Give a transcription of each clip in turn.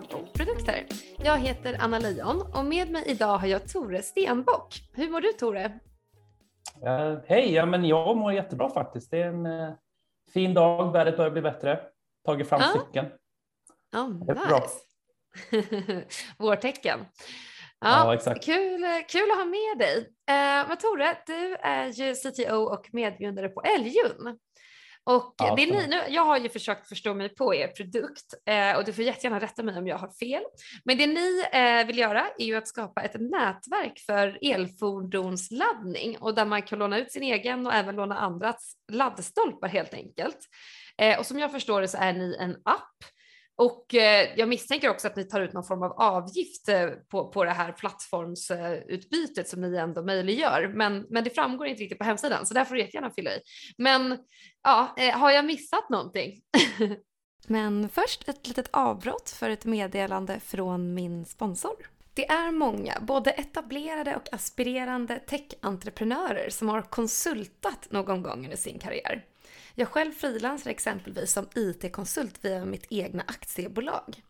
techföretag och produkter. Jag heter Anna Leijon och med mig idag har jag Tore Stenbock. Hur mår du Tore? Uh, Hej, ja, men jag mår jättebra faktiskt. Det är en uh, fin dag, vädret börjar bli bättre. Tagit fram Ja. cykeln. Oh, är bra. nice. Vårtecken. Ja, Ja, kul, kul att ha med dig. Eh, men Tore, du är ju CTO och medgrundare på Älgjun. Och Ja, det ni, nu, jag har ju försökt förstå mig på er produkt eh, och du får jättegärna rätta mig om jag har fel. Men det ni eh, vill göra är ju att skapa ett nätverk för elfordonsladdning och där man kan låna ut sin egen och även låna andras laddstolpar helt enkelt. Eh, och som jag förstår det så är ni en app och eh, jag misstänker också att ni tar ut någon form av avgift eh, på, på det här plattformsutbytet som ni ändå möjliggör. Men, men det framgår inte riktigt på hemsidan så där får du jättegärna fylla i. Men ja, eh, har jag missat någonting? Men först ett litet avbrott för ett meddelande från min sponsor. Det är många, både etablerade och aspirerande tech-entreprenörer som har konsultat någon gång under sin karriär. Jag själv frilansar exempelvis som IT-konsult via mitt egna aktiebolag.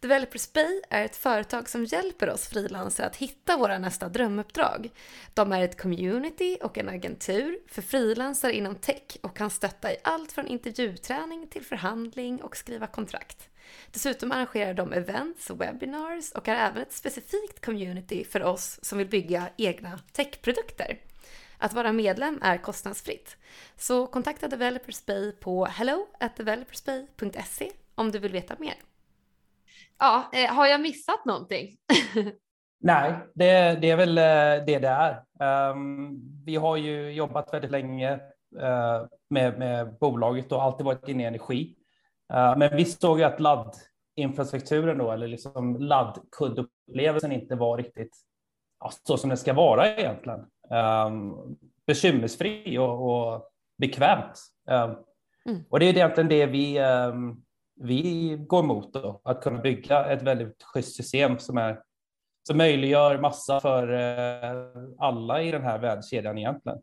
Developers Bay är ett företag som hjälper oss frilansare att hitta våra nästa drömuppdrag. De är ett community och en agentur för frilansare inom tech och kan stötta i allt från intervjuträning till förhandling och skriva kontrakt. Dessutom arrangerar de events och webinars och är även ett specifikt community för oss som vill bygga egna techprodukter. Att vara medlem är kostnadsfritt. Så kontakta Developers Bay på hello developersbay.se om du vill veta mer. Ja, eh, har jag missat någonting? Nej, det, det är väl eh, det det är. Ehm, vi har ju jobbat väldigt länge eh, med, med bolaget och alltid varit inne i energi. Eh, men vi såg ju att laddinfrastrukturen då, eller liksom laddkundupplevelsen inte var riktigt ja, så som den ska vara egentligen. Um, bekymmersfri och, och bekvämt. Ehm, Mm. Och det är egentligen det vi, ehm, vi går emot då, att kunna bygga ett väldigt schysst system som är som möjliggör massa för eh, alla i den här värdekedjan egentligen.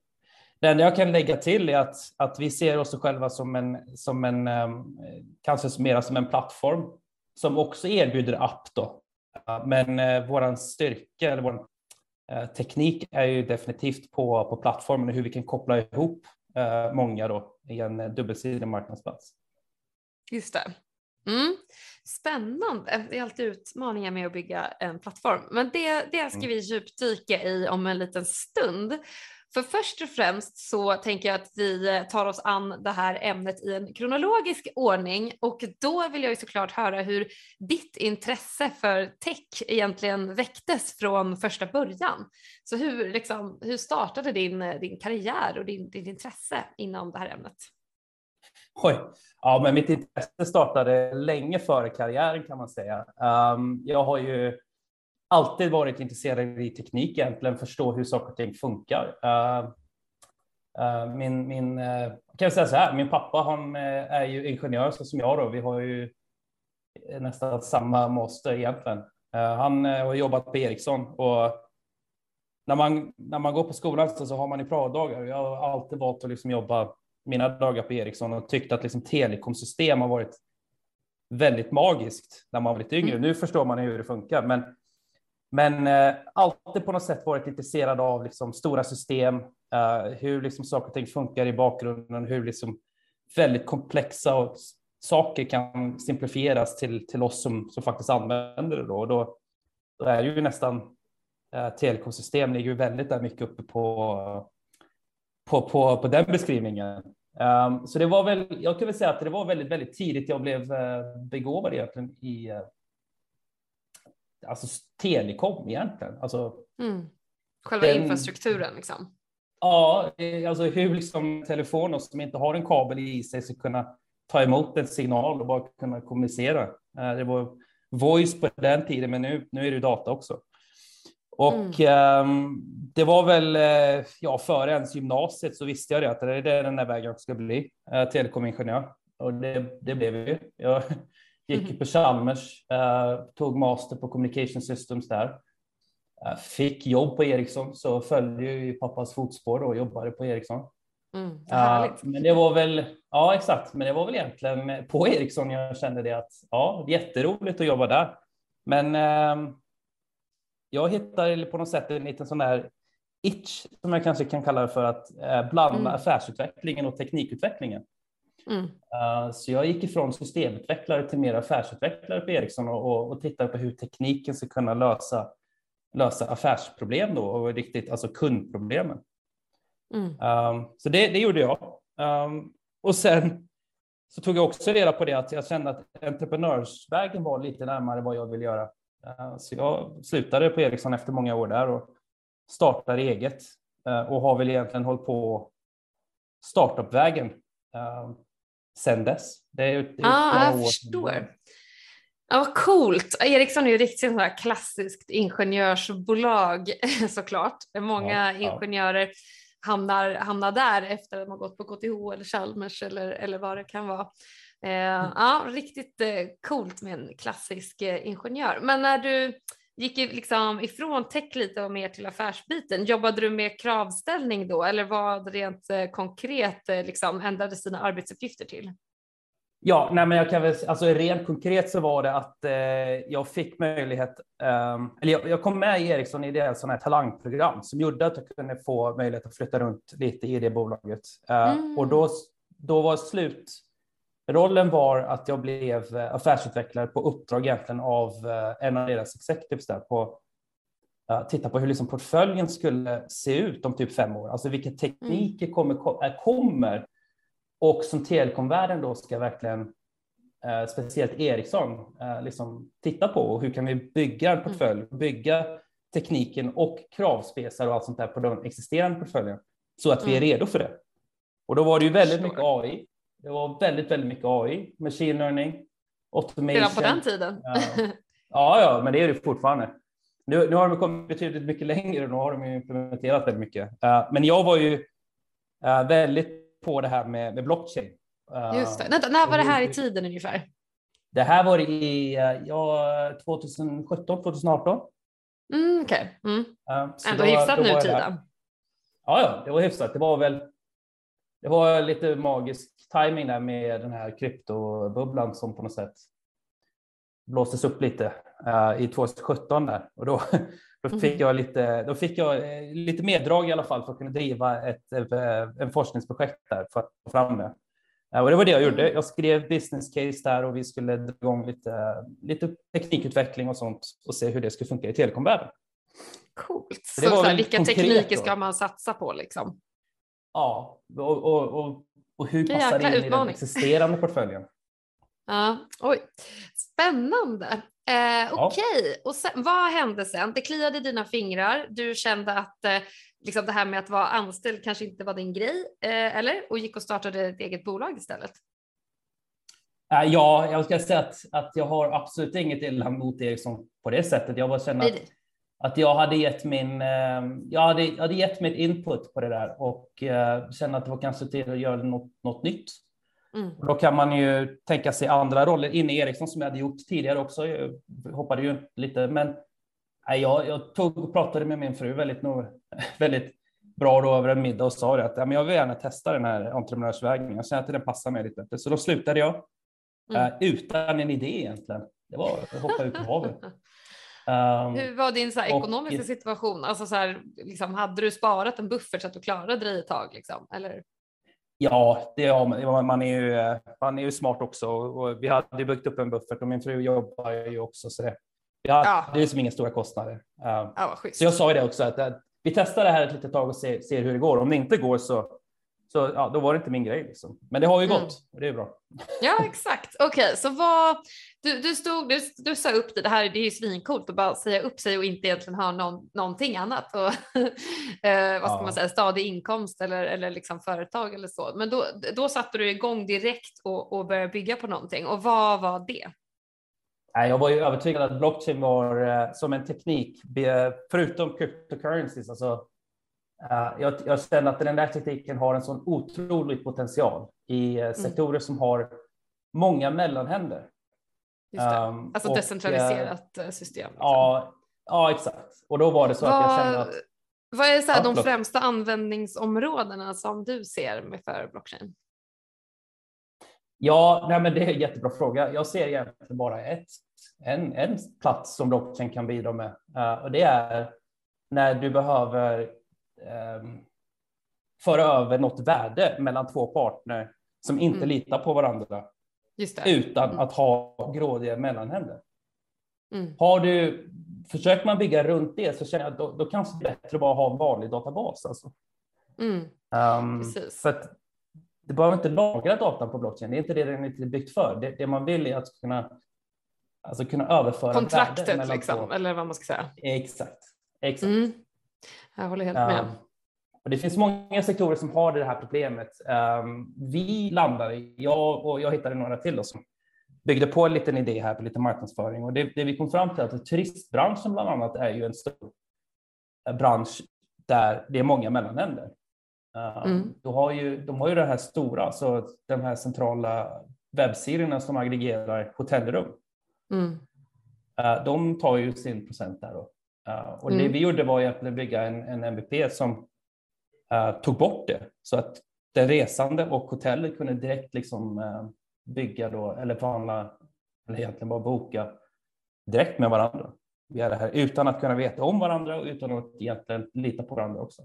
Det enda jag kan lägga till är att, att vi ser oss själva som en, som en kanske mera som en plattform som också erbjuder app då. Men eh, våran styrka eller vår teknik är ju definitivt på, på plattformen och hur vi kan koppla ihop eh, många då i en eh, dubbelsidig marknadsplats. Just det. Mm. Spännande. Det är alltid utmaningar med att bygga en plattform. Men det, det ska Mm. vi djupdyka i om en liten stund. För först och främst så tänker jag att vi eh, tar oss an det här ämnet i en kronologisk ordning och då vill jag ju såklart höra hur ditt intresse för tech egentligen väcktes från första början. Så hur, liksom, hur startade din, eh, din karriär och din, ditt intresse inom det här ämnet? Oj. Ja, men mitt intresse startade länge före karriären kan man säga. Um, jag har ju alltid varit intresserad i teknik egentligen, förstå hur saker och ting funkar. Uh, uh, min, min, uh, kan jag säga så här, min pappa han eh, är ju ingenjör så som jag då. Vi har ju nästan samma master egentligen. Han eh, har jobbat på Ericsson och när man, när man går på skolan så, så har man ju praodagar. Jag har alltid valt att liksom jobba mina dagar på Ericsson och tyckt att liksom telekomsystem har varit väldigt magiskt när man var lite yngre. Mm. Nu förstår man hur det funkar, men, men eh, alltid på något sätt varit intresserad av liksom stora system, eh, hur liksom saker och ting funkar i bakgrunden, hur liksom väldigt komplexa och saker kan simplifieras till, till oss som, som faktiskt använder det. Då. Och då, då är ju nästan eh, telekomsystem ligger ju väldigt där mycket uppe på, på, på, på den beskrivningen. Um, så det var väl, jag kan väl säga att det var väldigt, väldigt tidigt jag blev uh, begåvad egentligen i uh, alltså telekom egentligen. Alltså, Mm. Själva Den- infrastrukturen liksom. ja, eh, alltså hur liksom telefoner som inte har en kabel i sig ska kunna ta emot en signal och bara kunna kommunicera. Uh, det var voice på den tiden, men nu, nu är det data också. Och ehm, det var väl, eh, ja, före ens gymnasiet så visste jag det att det är den här vägen jag ska bli, eh, telekomingenjör. Och det, det blev ju. Jag gick på Chalmers, eh, tog master på communication systems där. Eh, fick jobb på Ericsson, så följde ju pappas fotspår och jobbade på Ericsson. Mm, härligt. men det var väl, Ja, exakt. Men det var väl egentligen på Ericsson jag kände det att ja, jätteroligt att jobba där. Men eh, jag hittade på något sätt en liten sån där itch som jag kanske kan kalla det för att eh, blanda mm. affärsutvecklingen och teknikutvecklingen. Mm. Uh, så jag gick ifrån systemutvecklare till mer affärsutvecklare på Ericsson och, och, och tittade på hur tekniken ska kunna lösa, lösa affärsproblem då och riktigt alltså kundproblemen. Mm. Um, så det, det, gjorde jag. Um, och sen så tog jag också reda på det att jag kände att entreprenörsvägen var lite närmare vad jag vill göra. Uh, så jag slutade på Ericsson efter många år där och startade eget uh, och har väl egentligen hållit på startupvägen sen dess. Det är, det är ah, jag förstår. Ja, vad coolt. Ericsson är ju riktigt sån här klassiskt ingenjörsbolag såklart. Många ja, ingenjörer ja. Hamnar, hamnar där efter att de har gått på KTH eller Chalmers eller, eller vad det kan vara. Eh, mm. Ja, riktigt eh, coolt med en klassisk eh, ingenjör. Men när du gick liksom ifrån tech lite och mer till affärsbiten, jobbade du med kravställning då eller vad rent eh, konkret eh, liksom ändrades dina arbetsuppgifter till? Ja, nej, men jag kan väl, alltså rent konkret så var det att eh, jag fick möjlighet, eh, eller jag, jag, kom med i Ericsson i det sådana här talangprogram som gjorde att jag kunde få möjlighet att flytta runt lite i det bolaget. Eh, mm. Och då, då var slutrollen var att jag blev eh, affärsutvecklare på uppdrag egentligen av eh, en av deras executives där på uh, titta på hur liksom portföljen skulle se ut om typ fem år, alltså vilka tekniker mm. kommer, kommer och som telekomvärlden då ska verkligen, eh, speciellt Ericsson, eh, liksom titta på. Och hur kan vi bygga en mm. portfölj, bygga tekniken och kravspesar och allt sånt där på den existerande portföljen så att vi är mm. redo för det. Och då var det ju väldigt mycket AI. Det var väldigt, väldigt mycket AI, machine learning, automation. Redan på den tiden? Ja, ja, men det är det fortfarande. Nu, nu har de kommit betydligt mycket längre och nu har de implementerat väldigt mycket. Uh, men jag var ju uh, väldigt på det här med, med blockchain. Just det. Vänta, när var det här i tiden ungefär? Det här var i ja, 2017, 2018. Mm, Okej. Okay. Mm. Ändå hyfsat nutida. Ja, ja, det var hyfsat. Det var väl det var lite magisk timing där med den här kryptobubblan som på något sätt blåstes upp lite uh, i 2017 där och då, då fick mm. jag lite, då fick jag eh, lite meddrag i alla fall för att kunna driva ett, eh, en forskningsprojekt där för att få fram det. Och det var det jag gjorde. Mm. Jag skrev business case där och vi skulle dra igång lite, lite teknikutveckling och sånt och se hur det skulle funka i telekomvärlden. Coolt. Så, så här, vilka tekniker ska man satsa på liksom? Ja, och, och, och, och hur passar det in utmaning. i den existerande portföljen? Ja, oj. Spännande. Eh, Okej, okay. och sen, vad hände sen? Det kliade i dina fingrar. Du kände att eh, liksom det här med att vara anställd kanske inte var din grej, eh, eller? Och gick och startade ett eget bolag istället? Eh, ja, jag ska säga att, att jag har absolut inget illa mot Ericsson på det sättet. Jag bara känner att, att jag hade gett min, eh, jag hade, jag hade gett mitt input på det där och eh, kände att det var kanske tid att göra något, något nytt. Mm. Då kan man ju tänka sig andra roller. Inne Ericsson som jag hade gjort tidigare också. Jag hoppade ju lite, men nej, jag, jag tog och pratade med min fru väldigt, väldigt bra då över en middag och sa att ja, men jag vill gärna testa den här entreprenörsvägen. Jag känner att den passar mig lite bättre. Så då slutade jag mm. uh, utan en idé egentligen. Det var att hoppa ut i havet. Um, Hur var din så här, ekonomiska och, situation? Alltså, så här, liksom, hade du sparat en buffert så att du klarade dig ett tag? Liksom, eller? Ja, det är, man, är ju, man är ju smart också. Och vi hade byggt upp en buffert och min fru jobbar ju också. Så det, vi hade ja. det är som inga stora kostnader. Um, ja, så jag sa ju det också att, att vi testar det här ett litet tag och ser, ser, hur det går. Om det inte går så, så ja, då var det inte min grej. Liksom. Men det har ju mm. gått och det är bra. Ja, exakt. Okej, okay, så vad, du, du, stod, du, du sa upp det, det här det är ju svincoolt att bara säga upp sig och inte egentligen ha någon, någonting annat. Och, eh, vad ska ja. man säga, stadig inkomst eller, eller liksom företag eller så. Men då, då satte du igång direkt och, och började bygga på någonting. Och vad var det? Jag var ju övertygad att blockchain var eh, som en teknik, förutom cryptocurrencies. Alltså, eh, jag, jag känner att den där tekniken har en sån otrolig potential i eh, mm. sektorer mm. som har många mellanhänder. Um, alltså och, decentraliserat uh, system. Liksom. Ja, ja, exakt. Och då var det så vad, att jag kände att. Vad är så här, de främsta användningsområdena som du ser med för blockchain? Ja, nej, men det är en jättebra fråga. Jag ser egentligen bara ett, en, en plats som blockchain kan bidra med uh, och det är när du behöver um, föra över något värde mellan två partner som inte mm. litar på varandra utan mm. att ha grådiga mellanhänder. Mm. Har du, försöker man bygga runt det så känner jag då, då kanske det är bättre att bara ha en vanlig databas. Alltså. Um, för att det behöver inte lagra datan på blockchain, det är inte det den är byggt för. Det, det man vill är att kunna, alltså kunna överföra Kontraktet liksom, två. eller vad man ska säga. Exakt. Exakt. Mm. Jag håller helt med. Um, och det finns många sektorer som har det här problemet. Um, vi landade, jag och jag hittade några till som byggde på en liten idé här på lite marknadsföring och det, det vi kom fram till att turistbranschen bland annat är ju en stor bransch där det är många mellanhänder. Um, mm. de, har ju, de har ju det här stora, så de här centrala webbserierna som aggregerar hotellrum. Mm. Uh, de tar ju sin procent där. Då. Och mm. det vi gjorde var att bygga en, en MVP som tog bort det så att den resande och hotellet kunde direkt liksom uh, bygga då, eller förhandla, eller egentligen bara boka direkt med varandra via det här utan att kunna veta om varandra och utan att egentligen lita på varandra också.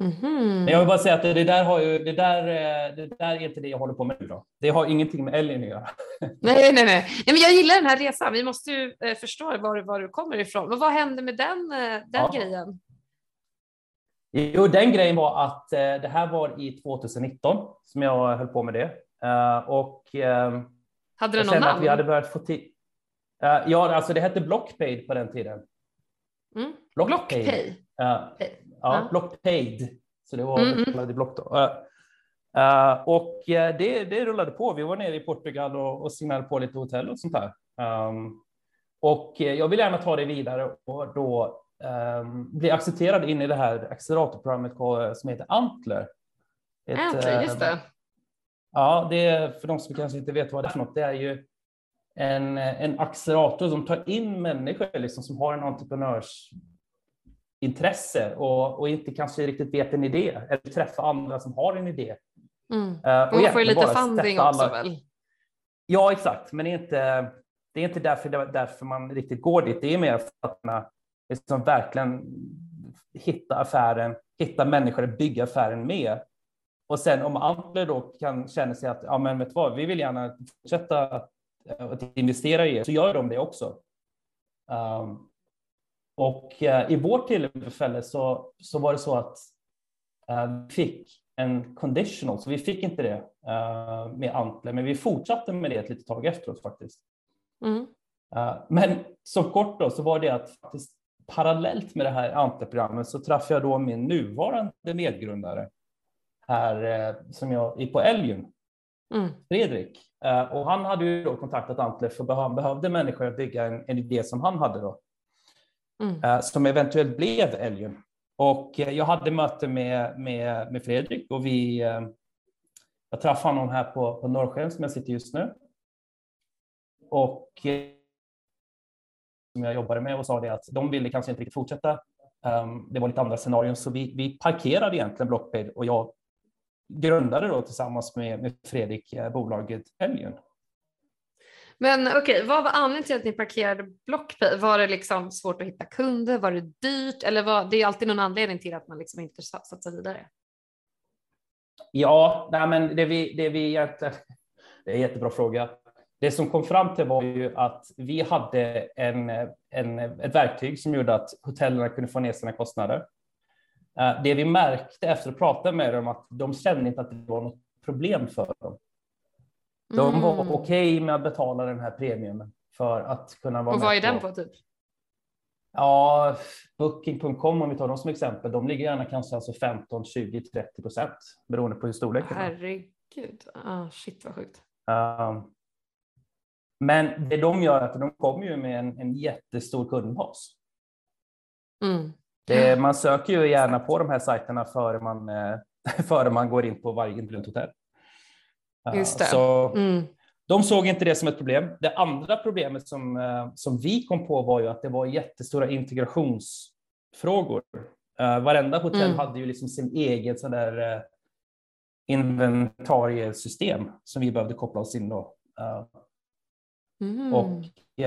Mm -hmm. Men jag vill bara säga att det där, har ju, det, där, eh, det där är inte det jag håller på med nu. Då. Det har ingenting med Ellen att göra. Nej, nej, nej, nej. men jag gillar den här resan. Vi måste ju eh, förstå var, var du kommer ifrån. Men vad hände med den, den ja. grejen? Jo, den grejen var att eh, det här var i 2019 som jag höll på med det. Uh, och uh, hade det någon namn? Att vi hade börjat få uh, ja, alltså det hette Blockpaid på den tiden. Mm. Blockpay? Blockpay. ja, Blockpaid. Så det var mm, mm. block då. och det, det rullade på. Vi var nere i Portugal och, och signade på lite hotell och sånt där. Um, och jag vill gärna ta det vidare och då um, bli accepterad in i det här acceleratorprogrammet som heter Antler. Ett, Antler, just det. Ja, det är för de som kanske inte vet vad det är för något. Det är ju en, en accelerator som tar in människor liksom, som har en entreprenörsintresse och, och inte kanske riktigt vet en idé eller träffa andra som har en idé. Mm. Uh, och man får ju lite funding också väl? Ja, exakt, men det är inte, det är inte därför, därför man riktigt går dit. Det är mer för att man liksom verkligen hitta affären, hitta människor att bygga affären med och sen om Antler då kan känna sig att ja, men vet vad, vi vill gärna fortsätta att, att investera i er, så gör de det också. Um, och uh, i vårt tillfälle så, så var det så att uh, vi fick en conditional, så vi fick inte det uh, med Antler, men vi fortsatte med det ett litet tag efteråt faktiskt. Mm. men som kort då så var det att faktiskt parallellt med det här Antler-programmet så träffade jag då min nuvarande medgrundare här eh, som jag är på Älgen, mm. Fredrik. Eh, och han hade ju då kontaktat Antler för han behövde människor att bygga en, en idé som han hade då. Mm. Eh, som eventuellt blev Älgen. Och jag hade möte med, med, med Fredrik och vi, jag träffade honom här på, på Norrsken som jag sitter just nu. Och som jag jobbade med och sa det att de ville kanske inte riktigt fortsätta. Um, det var lite andra scenarion, så vi, vi parkerade egentligen Blockpaid och jag grundade då tillsammans med, med Fredrik eh, bolaget Helgen. Men okej, okay, vad var anledningen till att ni parkerade Blockpay? Var det liksom svårt att hitta kunder? Var det dyrt? Eller var det är alltid någon anledning till att man liksom inte satsar vidare? Ja, nej men det vi, det vi egentligen, det är en jättebra fråga. Det som kom fram till var ju att vi hade en, en, ett verktyg som gjorde att hotellen kunde få ner sina kostnader. Eh, det vi märkte efter att prata med dem att de kände inte att det var något problem för dem. De mm. var okej okay med att betala den här premien för att kunna vara Och vad är den på typ? Ja, Booking.com om vi tar dem som exempel, de ligger gärna kanske alltså 15, 20, 30 procent beroende på hur storleken är. Herregud, ah, shit vad sjukt. Um, men det de gör är att de kommer ju med en, en jättestor kundbas. Mm. Det, man söker ju gärna på de här sajterna före man, eh, före man går in på varje individuellt hotell. Just det. Så mm. De såg inte det som ett problem. Det andra problemet som, eh, som vi kom på var ju att det var jättestora integrationsfrågor. Uh, varenda hotell mm. hade ju liksom sin egen sån där inventariesystem som vi behövde koppla oss in då. Uh, mm. Och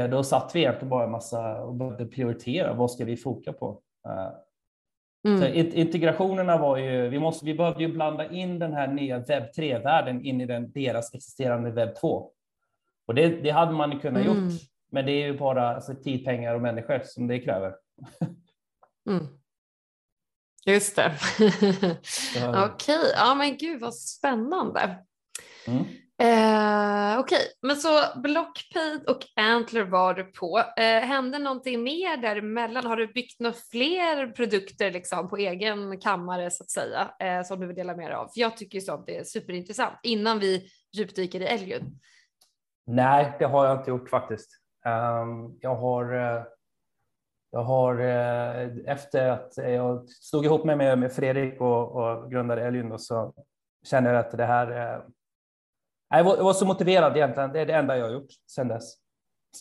då satt vi egentligen bara en massa och började prioritera. Vad ska vi foka på? Uh, mm. så integrationerna var ju, vi, måste, vi behövde ju blanda in den här nya webb 3-världen in i den, deras existerande webb 2. Och det, det hade man kunnat mm. gjort, men det är ju bara alltså, tid, pengar och människor som det kräver. Mm. Just det. Okej, okay. ja men gud vad spännande. Mm. Eh, Okej, okay. men så Blockpaid och Antler var du på. Eh, hände någonting mer däremellan? Har du byggt några fler produkter liksom, på egen kammare så att säga eh, som du vill dela med dig av? För jag tycker ju sånt är superintressant innan vi djupdyker i Elgud. Nej, det har jag inte gjort faktiskt. Um, jag har uh jag har eh, efter att jag stod ihop mig med, Fredrik och, och grundade Elynd så känner jag att det här. Eh, Eh, jag, var, jag var så motiverad egentligen. Det är det enda jag har gjort sedan dess.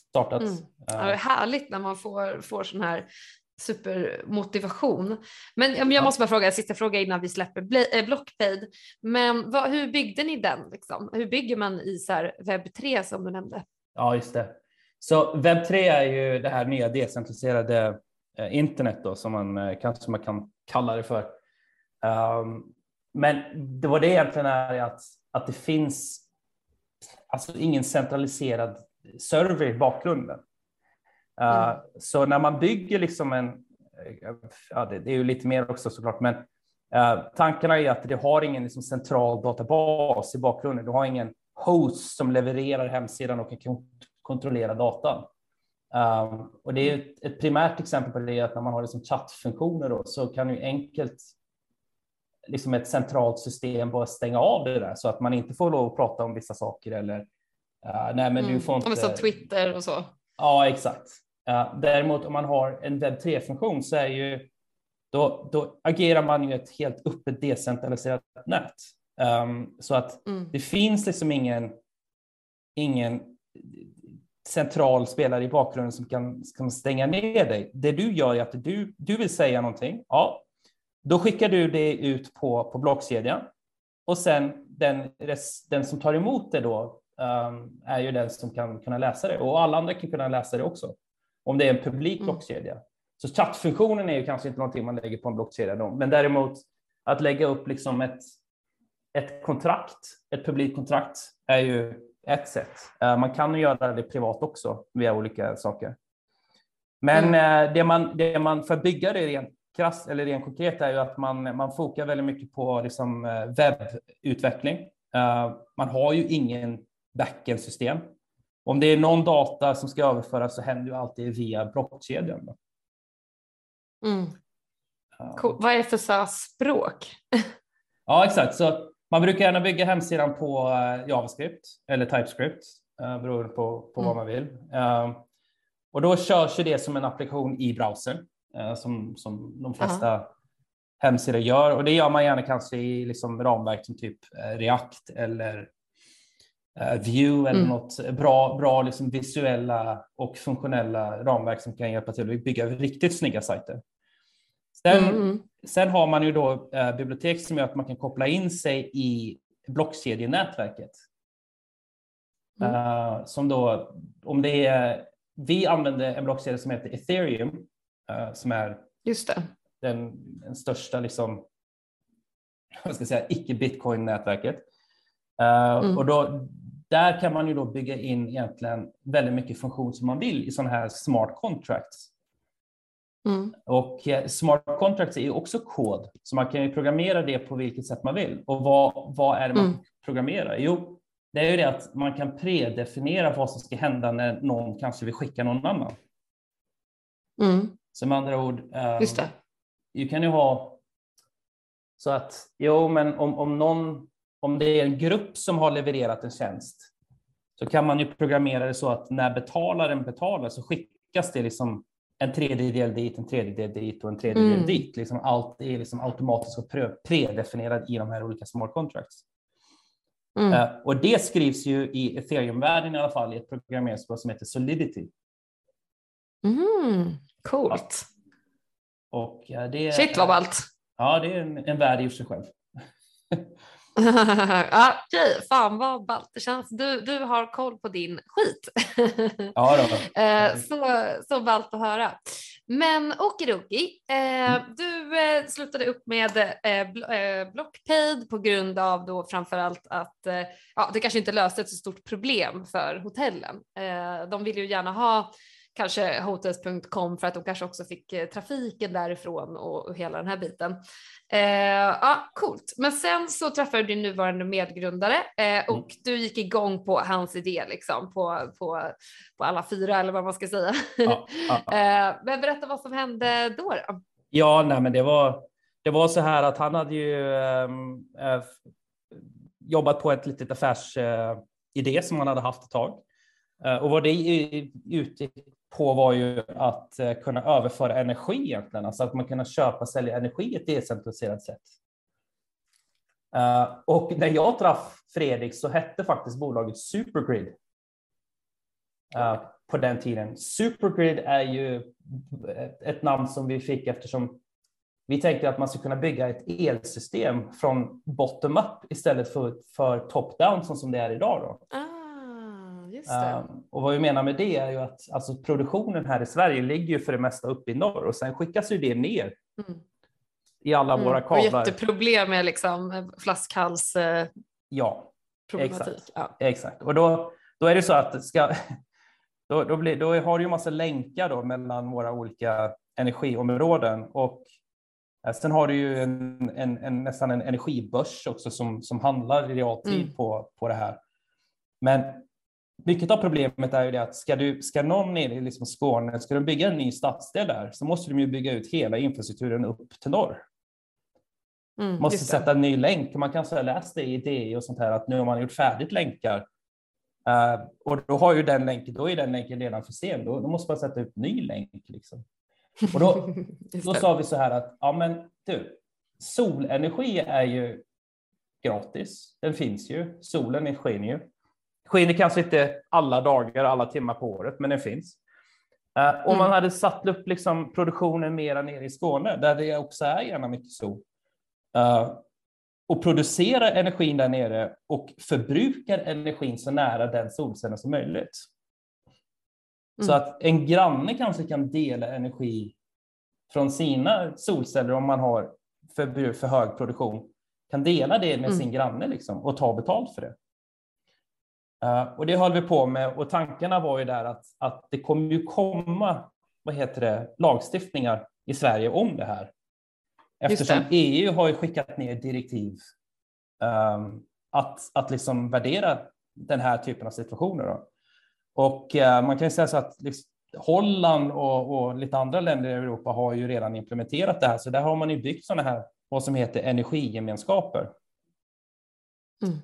Startat. Mm. Ja, det är härligt när man får, får sån här supermotivation. Men jag måste bara fråga en sista fråga innan vi släpper eh, Blockpaid. Men vad, hur byggde ni den? Liksom? Hur bygger man i så här webb 3 som du nämnde? Ja, just det. Så webb 3 är ju det här nya decentraliserade eh, internet då, som man eh, kanske man kan kalla det för. Um, men det var det egentligen är att, att det finns alltså ingen centraliserad server i bakgrunden. Uh, mm. Så när man bygger liksom en, ja, det, det, är ju lite mer också såklart, men uh, tankarna är att det har ingen liksom central databas i bakgrunden. Du har ingen host som levererar hemsidan och kan kontrollera datan. Um, och det är ett, ett, primärt exempel på det att när man har liksom chattfunktioner då, så kan ju enkelt liksom ett centralt system bara stänga av det där så att man inte får lov att prata om vissa saker eller uh, nej, men mm. du får inte. Som Twitter och så. Ja, exakt. Uh, däremot om man har en webb 3-funktion så är ju då, då agerar man ju ett helt öppet decentraliserat nät. Um, så att mm. det finns liksom ingen, ingen central spelare i bakgrunden som kan, kan stänga ner dig. Det du gör är att du, du vill säga någonting. Ja, då skickar du det ut på, på blockkedjan och sen den, den som tar emot det då um, är ju den som kan kunna läsa det och alla andra kan kunna läsa det också. Om det är en publik mm. blockkedja. Så chattfunktionen är ju kanske inte någonting man lägger på en blockkedja då, men däremot att lägga upp liksom ett, ett kontrakt, ett publikt kontrakt är ju ett sätt. Eh, man kan göra det privat också via olika saker. Men mm. Eh, det, man, det man för att bygga det rent krass eller rent konkret är ju att man, man fokar väldigt mycket på liksom eh, webbutveckling. Man har ju ingen backend-system. Om det är någon data som ska överföras så händer ju alltid via blockkedjan. Mm. Cool. Vad är det för SAS-språk? ja, exakt. Så man brukar gärna bygga hemsidan på eh, JavaScript eller TypeScript eh, beroende på, på mm. vad man vill. Och då körs det som en applikation i browsern som, som de flesta -huh. hemsidor gör. Och det gör man gärna kanske i liksom ramverk som typ React eller Vue eller mm. något bra, bra liksom visuella och funktionella ramverk som kan hjälpa till att bygga riktigt snygga sajter. Sen, mm, mm. sen har man ju då eh, bibliotek som gör att man kan koppla in sig i blockkedjenätverket. Mm. Uh, som då, om det är, vi använder en blockkedja som heter ethereum, som är. Den, den största liksom, vad ska jag säga, icke-bitcoin-nätverket. Uh, mm. Och då, där kan man ju då bygga in egentligen väldigt mycket funktion som man vill i sådana här smart contracts. Mm. Och eh, smart contracts är också kod, så man kan ju programmera det på vilket sätt man vill. Och vad, vad är det man mm. programmerar? Jo, det är ju det att man kan predefiniera vad som ska hända när någon kanske vill skicka någon annan. Mm. Så med andra ord, um, du kan ju ha så att jo, men om, om någon, om det är en grupp som har levererat en tjänst så kan man ju programmera det så att när betalaren betalar så skickas det liksom en tredjedel dit, en tredjedel dit och en tredjedel mm. dit. Liksom allt är liksom automatiskt och predefinierat i de här olika smart contracts. Mm. Uh, och det skrivs ju i ethereum-världen i alla fall i ett programmeringsspråk som heter Solidity. Mm, coolt. Ja. Och, det Shit vad ballt. Ja, det är en, en värld i sig själv. ja, okej, fan vad ballt det känns. Du, du har koll på din skit. ja, då. Eh, så, så ballt att höra. Men okidoki, eh, mm. du eh, slutade upp med eh, eh, Blockpaid på grund av då framförallt att eh, ja, det kanske inte löste ett så stort problem för hotellen. Eh, de vill ju gärna ha kanske hotels.com för att de kanske också fick eh, trafiken därifrån och, och hela den här biten. Eh, ja, coolt. Men sen så träffade du din nuvarande medgrundare eh, och mm. du gick igång på hans idé liksom på, på, på alla fyra eller vad man ska säga. Ja, ja, eh, men berätta vad som hände då. då? Ja, nej, men det var, det var så här att han hade ju äh, jobbat på ett litet affärsidé äh, som han hade haft ett tag. Och vad det ute på var ju att eh, kunna överföra energi egentligen, alltså att man kunna köpa och sälja energi ett decentraliserat sätt. Eh, och när jag träffade Fredrik så hette faktiskt bolaget Supergrid. Eh, på den tiden. Supergrid är ju ett, ett namn som vi fick eftersom vi tänkte att man skulle kunna bygga ett elsystem från bottom up istället för, för top down som det är idag. Då. Ah. Um, och vad vi menar med det är ju att alltså, produktionen här i Sverige ligger ju för det mesta uppe i norr och sen skickas ju det ner mm. i alla mm. våra kablar. Och jätteproblem med liksom flaskhals. Eh, ja, exakt. Ja. exakt. Och då, då är det så att ska, då, då, blir, då har du ju massa länkar då mellan våra olika energiområden och eh, Sen har du ju en, en, en, nästan en energibörs också som, som handlar i realtid mm. på, på det här. Men mycket av problemet är ju det att ska, du, ska någon nere i liksom Skåne, ska de bygga en ny stadsdel där så måste de ju bygga ut hela infrastrukturen upp till norr. Mm, måste sätta en ny länk. Man kanske ha läst det i DI och sånt här att nu har man gjort färdigt länkar. Uh, och då har ju den länken, då är den länken redan för sen. Då, då måste man sätta upp ny länk. Liksom. Och då, då sa vi så här att ja, men du, solenergi är ju gratis. Den finns ju. Solen skiner ju. Skiner kanske inte alla dagar, alla timmar på året, men den finns. Uh, mm. Om man hade satt upp liksom produktionen mera nere i Skåne, där det också är gärna mycket sol, uh, och producera energin där nere och förbrukar energin så nära den solcellen som möjligt. Mm. Så att en granne kanske kan dela energi från sina solceller om man har för, för hög produktion, kan dela det med mm. sin granne liksom, och ta betalt för det. Uh, och det höll vi på med och tankarna var ju där att, att det kommer ju komma vad heter det, lagstiftningar i Sverige om det här. Eftersom EU har ju skickat ner direktiv um, att, att liksom värdera den här typen av situationer. Då. Och uh, man kan ju säga så att liksom, Holland och, och, lite andra länder i Europa har ju redan implementerat det här, så där har man ju byggt sådana här, vad som heter energigemenskaper. Mm.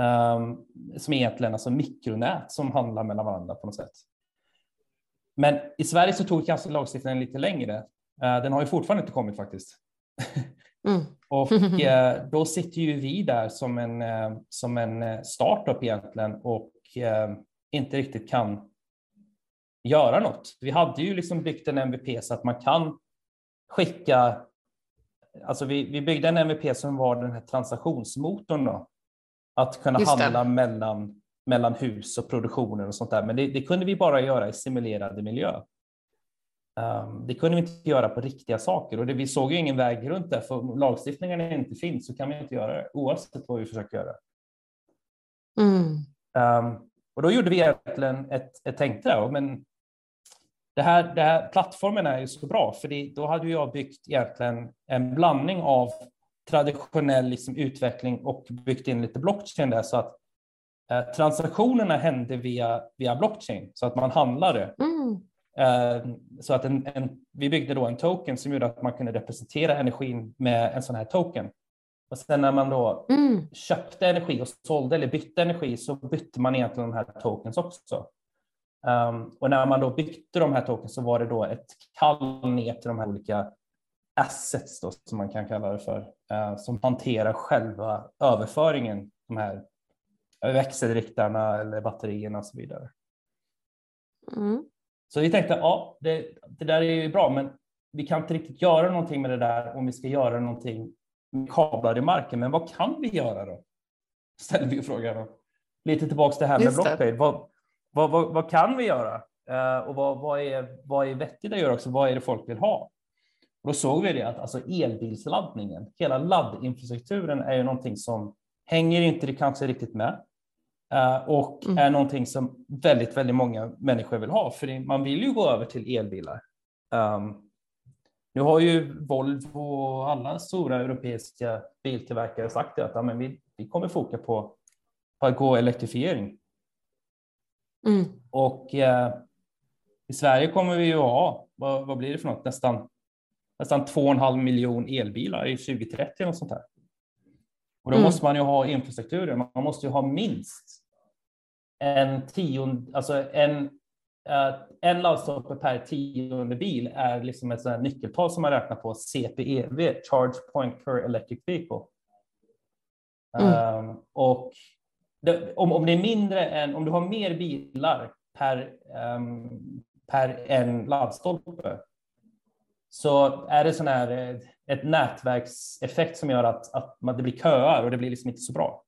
Um, som egentligen alltså mikronät som handlar mellan varandra på något sätt. Men i Sverige så tog kanske lagstiftningen lite längre. Uh, den har ju fortfarande inte kommit faktiskt. Mm. och uh, då sitter ju vi där som en, uh, som en startup egentligen och inte riktigt kan göra något. Vi hade ju liksom byggt en MVP så att man kan skicka Alltså vi, vi byggde en MVP som var den här transaktionsmotorn då, att kunna handla mellan, mellan hus och produktioner och sånt där. Men det, det kunde vi bara göra i simulerade miljö. Um, det kunde vi inte göra på riktiga saker och det, vi såg ju ingen väg runt det. För lagstiftningen inte finns så kan vi inte göra det oavsett vad vi försöker göra. Mm. Um, och då gjorde vi egentligen ett, ett tänk där, men det här, det här plattformen är ju så bra, för det, då hade jag byggt egentligen en blandning av traditionell liksom utveckling och byggt in lite blockchain där så att eh, transaktionerna hände via, via blockchain så att man handlade. Mm. Eh, så att en, en, vi byggde då en token som gjorde att man kunde representera energin med en sån här token. Och sen när man då mm. köpte energi och sålde eller bytte energi så bytte man egentligen de här tokens också. Um, och när man då bytte de här tokens så var det då ett kall ner till de här olika assets då, som man kan kalla det för, som hanterar själva överföringen, de här växelriktarna eller batterierna och så vidare. Mm. Så vi tänkte, ja, det, det där är ju bra, men vi kan inte riktigt göra någonting med det där om vi ska göra någonting med kablar i marken. Men vad kan vi göra då? ställer vi frågan. Lite tillbaks till det här med blockchain. Vad, vad, vad, vad, kan vi göra? Uh, och vad, vad, är, vad är vettigt att göra också? Vad är det folk vill ha? Då såg vi det att alltså elbilsladdningen, hela laddinfrastrukturen är ju någonting som hänger inte det kanske riktigt med. Uh, och mm. är någonting som väldigt, väldigt många människor vill ha, för man vill ju gå över till elbilar. Um, nu har ju Volvo och alla stora europeiska biltillverkare sagt att ja, men vi, vi kommer foka på, på att gå elektrifiering. Mm. Och eh, i Sverige kommer vi ju ha, vad, vad, blir det för något, nästan, nästan 2,5 miljon elbilar i 2030 och sånt här. Och då mm. måste man ju ha infrastrukturen. Man måste ju ha minst en tionde, alltså en en laddstolpe per tionde bil är liksom ett sånt nyckeltal som man räknar på, CPEV, Charge Point Per Electric Vehicle. Mm. Um, och det, om, om det är mindre än, om du har mer bilar per, um, per en laddstolpe så är det sån här, eh, ett nätverkseffekt som gör att, att det blir köer och det blir liksom inte så bra.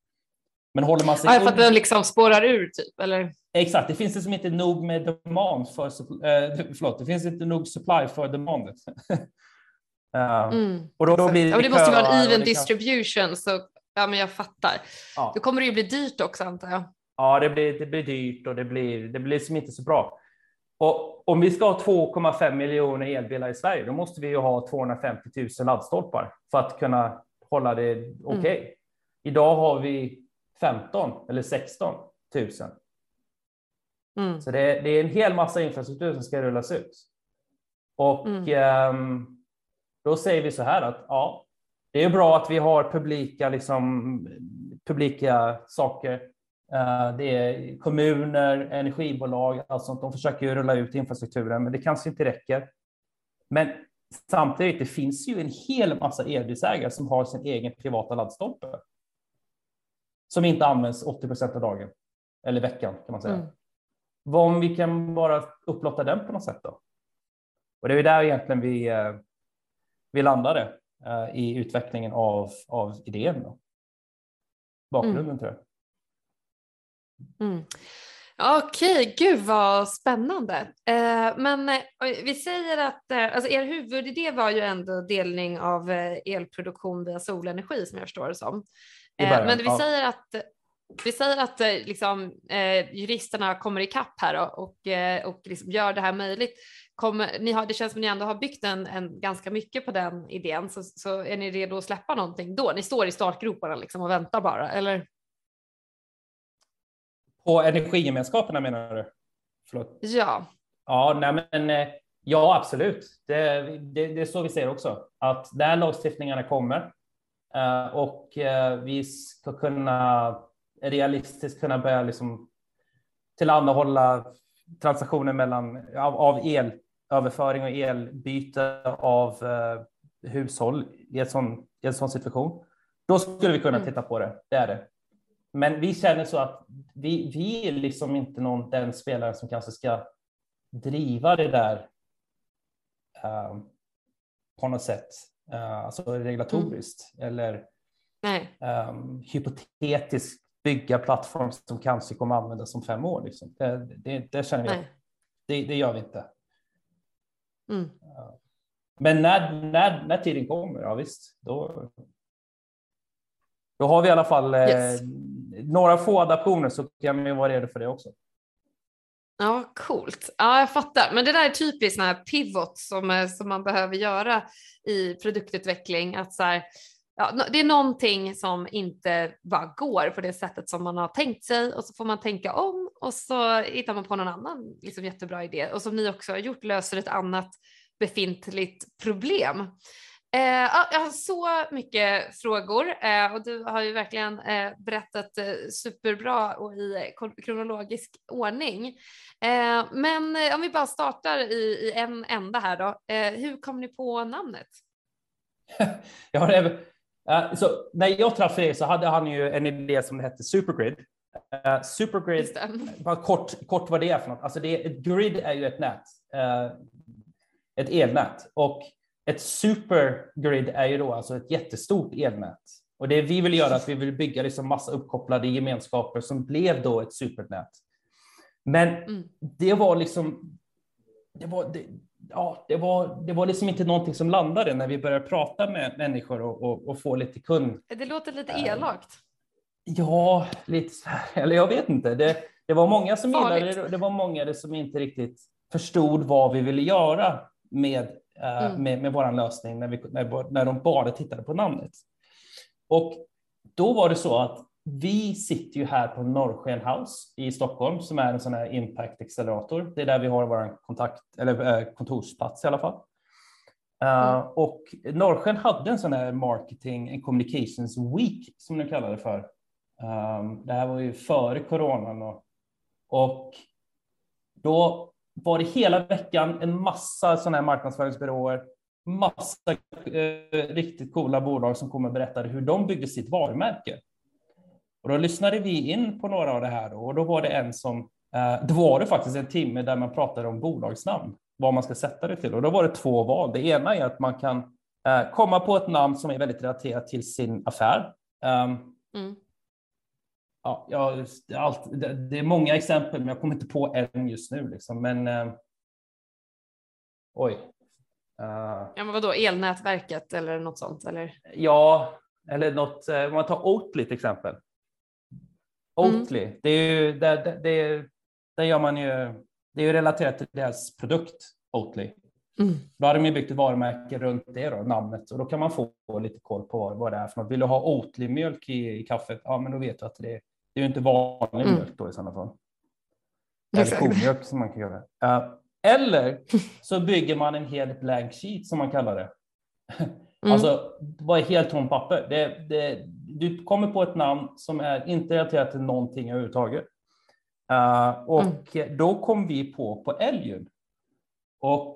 Men håller man sig... Ja, för att den liksom spårar ur typ, eller? Exakt, det finns liksom inte nog med demand för, eh, förlåt, det finns inte nog supply för demandet. uh, mm, och då, då blir det, ja, det måste vara en even distribution, så ja, men jag fattar. Ja. Då kommer det ju bli dyrt också antar jag. Ja, det blir, det blir dyrt och det blir, det blir liksom inte så bra. Och om vi ska ha 2,5 miljoner elbilar i Sverige, då måste vi ju ha 250 000 laddstolpar för att kunna hålla det okej. Okay. Mm. Idag har vi 15 eller 16 000. Mm. Så det, det, är en hel massa infrastruktur som ska rullas ut. Och mm. um, då säger vi så här att ja, det är bra att vi har publika, liksom, publika saker. Uh, det är kommuner, energibolag, allt sånt. De försöker ju rulla ut infrastrukturen, men det kanske inte räcker. Men samtidigt, det finns ju en hel massa elbilsägare som har sin egen privata laddstolpe som inte används 80 procent av dagen eller veckan kan man säga. Mm. Vad om vi kan bara upplåta den på något sätt då? Och det är där egentligen vi, eh, vi landade eh, i utvecklingen av, av idén. Då. Bakgrunden mm. tror jag. Mm. Okej, gud vad spännande. Eh, men eh, vi säger att eh, alltså er huvudidé var ju ändå delning av eh, elproduktion via solenergi som jag förstår det som. Eh, men vi ja. säger att vi säger att eh, liksom, juristerna kommer ikapp här och, och, och liksom gör det här möjligt. Kommer, ni har, det känns som att ni ändå har byggt en, en ganska mycket på den idén, så, så är ni redo att släppa någonting då? Ni står i startgroparna liksom och väntar bara, eller? På energigemenskaperna menar du? Förlåt. Ja. Ja, nej men eh, ja, absolut. Det, det, det är så vi ser också, att när lagstiftningarna kommer Eh, och eh, vi ska kunna realistiskt kunna börja liksom tillhandahålla transaktioner mellan av, av elöverföring och elbyte av eh, hushåll i, ett sån, i en sån situation. Då skulle vi kunna mm. titta på det. Det är det. Men vi känner så att vi, vi är liksom inte någon den spelare som kanske ska driva det där uh, på något sätt uh, alltså reglatoriskt mm. eller um, hypotetiskt bygga plattform som kanske kommer användas om fem år. Liksom. Det, det, det känner vi. Det, det, gör vi inte. Mm. Men när, när, när tiden kommer, ja visst, då, då har vi i alla fall eh, yes. några få adaptioner så kan vi vara redo för det också. Ja, coolt. Ja, jag fattar. Men det där är typiskt sådana här pivot som, eh, som man behöver göra i produktutveckling. Att så här, ja, det är någonting som inte bara går på det sättet som man har tänkt sig och så får man tänka om och så hittar man på någon annan liksom, jättebra idé och som ni också har gjort löser ett annat befintligt problem. Eh, jag har så mycket frågor eh, och du har ju verkligen eh, berättat eh, superbra och i kronologisk ordning. Eh, men eh, om vi bara startar i, i en ända här då. hur kom ni på namnet? ja, det så när jag träffade er så hade han ju en idé som hette Supergrid. Supergrid, bara kort, kort vad det är för något. Alltså det, ett grid är ju ett nät, ett elnät och ett supergrid är ju då alltså ett jättestort elnät Och det vi vill göra är att vi vill bygga liksom massa uppkopplade gemenskaper som blev då ett supernät. Men mm. det var liksom, det var, det, ja, det var, det var liksom inte någonting som landade när vi började prata med människor och, och, och få lite kund. Det låter lite eh, elakt. Ja, lite så här, eller jag vet inte. Det, det var många som Farligt. gillade det, det var många som inte riktigt förstod vad vi ville göra med, uh, mm. med, med vår lösning när, vi, när, när de bara tittade på namnet. Och då var det så att vi sitter ju här på Norrsken House i Stockholm som är en sån här impact accelerator. Det är där vi har vår kontakt, eller äh, kontorsplats i alla fall. Uh, och Norrsken hade en sån här marketing and communications week som de kallade det för. Um, det här var ju före coronan och, och då var det hela veckan en massa sådana här marknadsföringsbyråer, massa eh, riktigt coola bolag som kom och berättade hur de byggde sitt varumärke. Och då lyssnade vi in på några av det här och då var det en som, eh, då var det faktiskt en timme där man pratade om bolagsnamn, vad man ska sätta det till. Och då var det två val. Det ena är att man kan eh, komma på ett namn som är väldigt relaterat till sin affär. Um, mm. Ja, ja, allt, det, det, är många exempel, men jag kommer inte på en just nu. Liksom. Men eh, oj. Uh, ja, men vadå, elnätverket eller något sånt? Eller? Ja, eller något, eh, om man tar Oatly till exempel. Oatly, mm. det är ju, det, det, det gör man ju, det är ju relaterat till deras produkt Oatly. Mm. Då har de ju byggt ett varumärke runt det då, namnet och då kan man få lite koll på vad, det är för något. Vill du ha Oatly-mjölk i, i, kaffet? Ja, men då vet du att det, det är ju inte vanlig mm. mjölk då i sådana fall. Eller komjölk som man kan göra. Uh, eller så bygger man en hel blank sheet som man kallar det. Mm. Alltså, vad är helt tomt papper? Det, det, du kommer på ett namn som är inte relaterat till någonting överhuvudtaget. Uh, och mm. då kom vi på på älgen. Och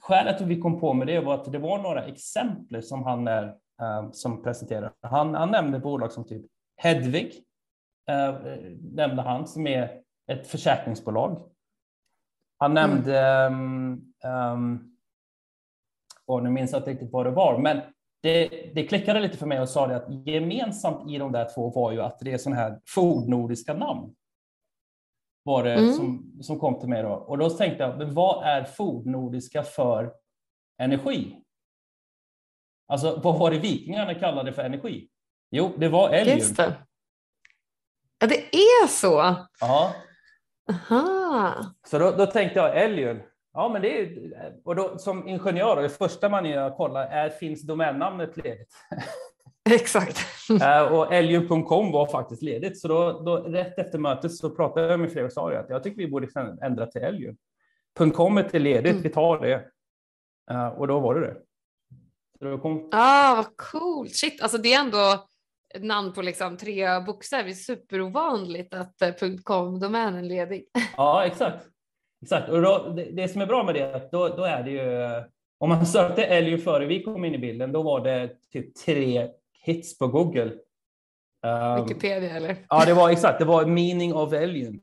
skälet till att vi kom på med det var att det var några exempel som han är, uh, som presenterade. Han, han nämnde bolag som typ Hedvig, uh, nämnde han, som är ett försäkringsbolag. Han mm. nämnde mm. um, och nu minns jag inte riktigt vad det var, men det, det klickade lite för mig och sa det att gemensamt i de där två var ju att det är sådana här fordnordiska namn. Var det mm. som, som kom till mig då. Och då tänkte jag, men vad är fordnordiska för energi? Alltså vad var det vikingarna kallade för energi? Jo, det var älgen. Ja, det är så? Ja. Aha. Så då, då tänkte jag älgen, Ja, men det är och då, som ingenjör, det första man gör kollar är finns domännamnet ledigt? Exakt. Eh, och Elium.com var faktiskt ledigt, så då, då, rätt efter mötet så pratade jag med Fredrik och sa att jag tycker vi borde ändra till Elium. .com är ledigt, mm. vi tar det. Eh, och då var det det. Så kom... Ah, vad coolt! Shit, alltså det är ändå namn på liksom tre bokstäver. Det är superovanligt att eh, .com-domänen är ledig. Ja, exakt. Exakt, och då, det, det, som är bra med det är att då, då är det ju, om man sökte älg före vi kom in i bilden, då var det typ tre hits på Google. Um, Wikipedia eller? Ja, det var exakt, det var meaning of alien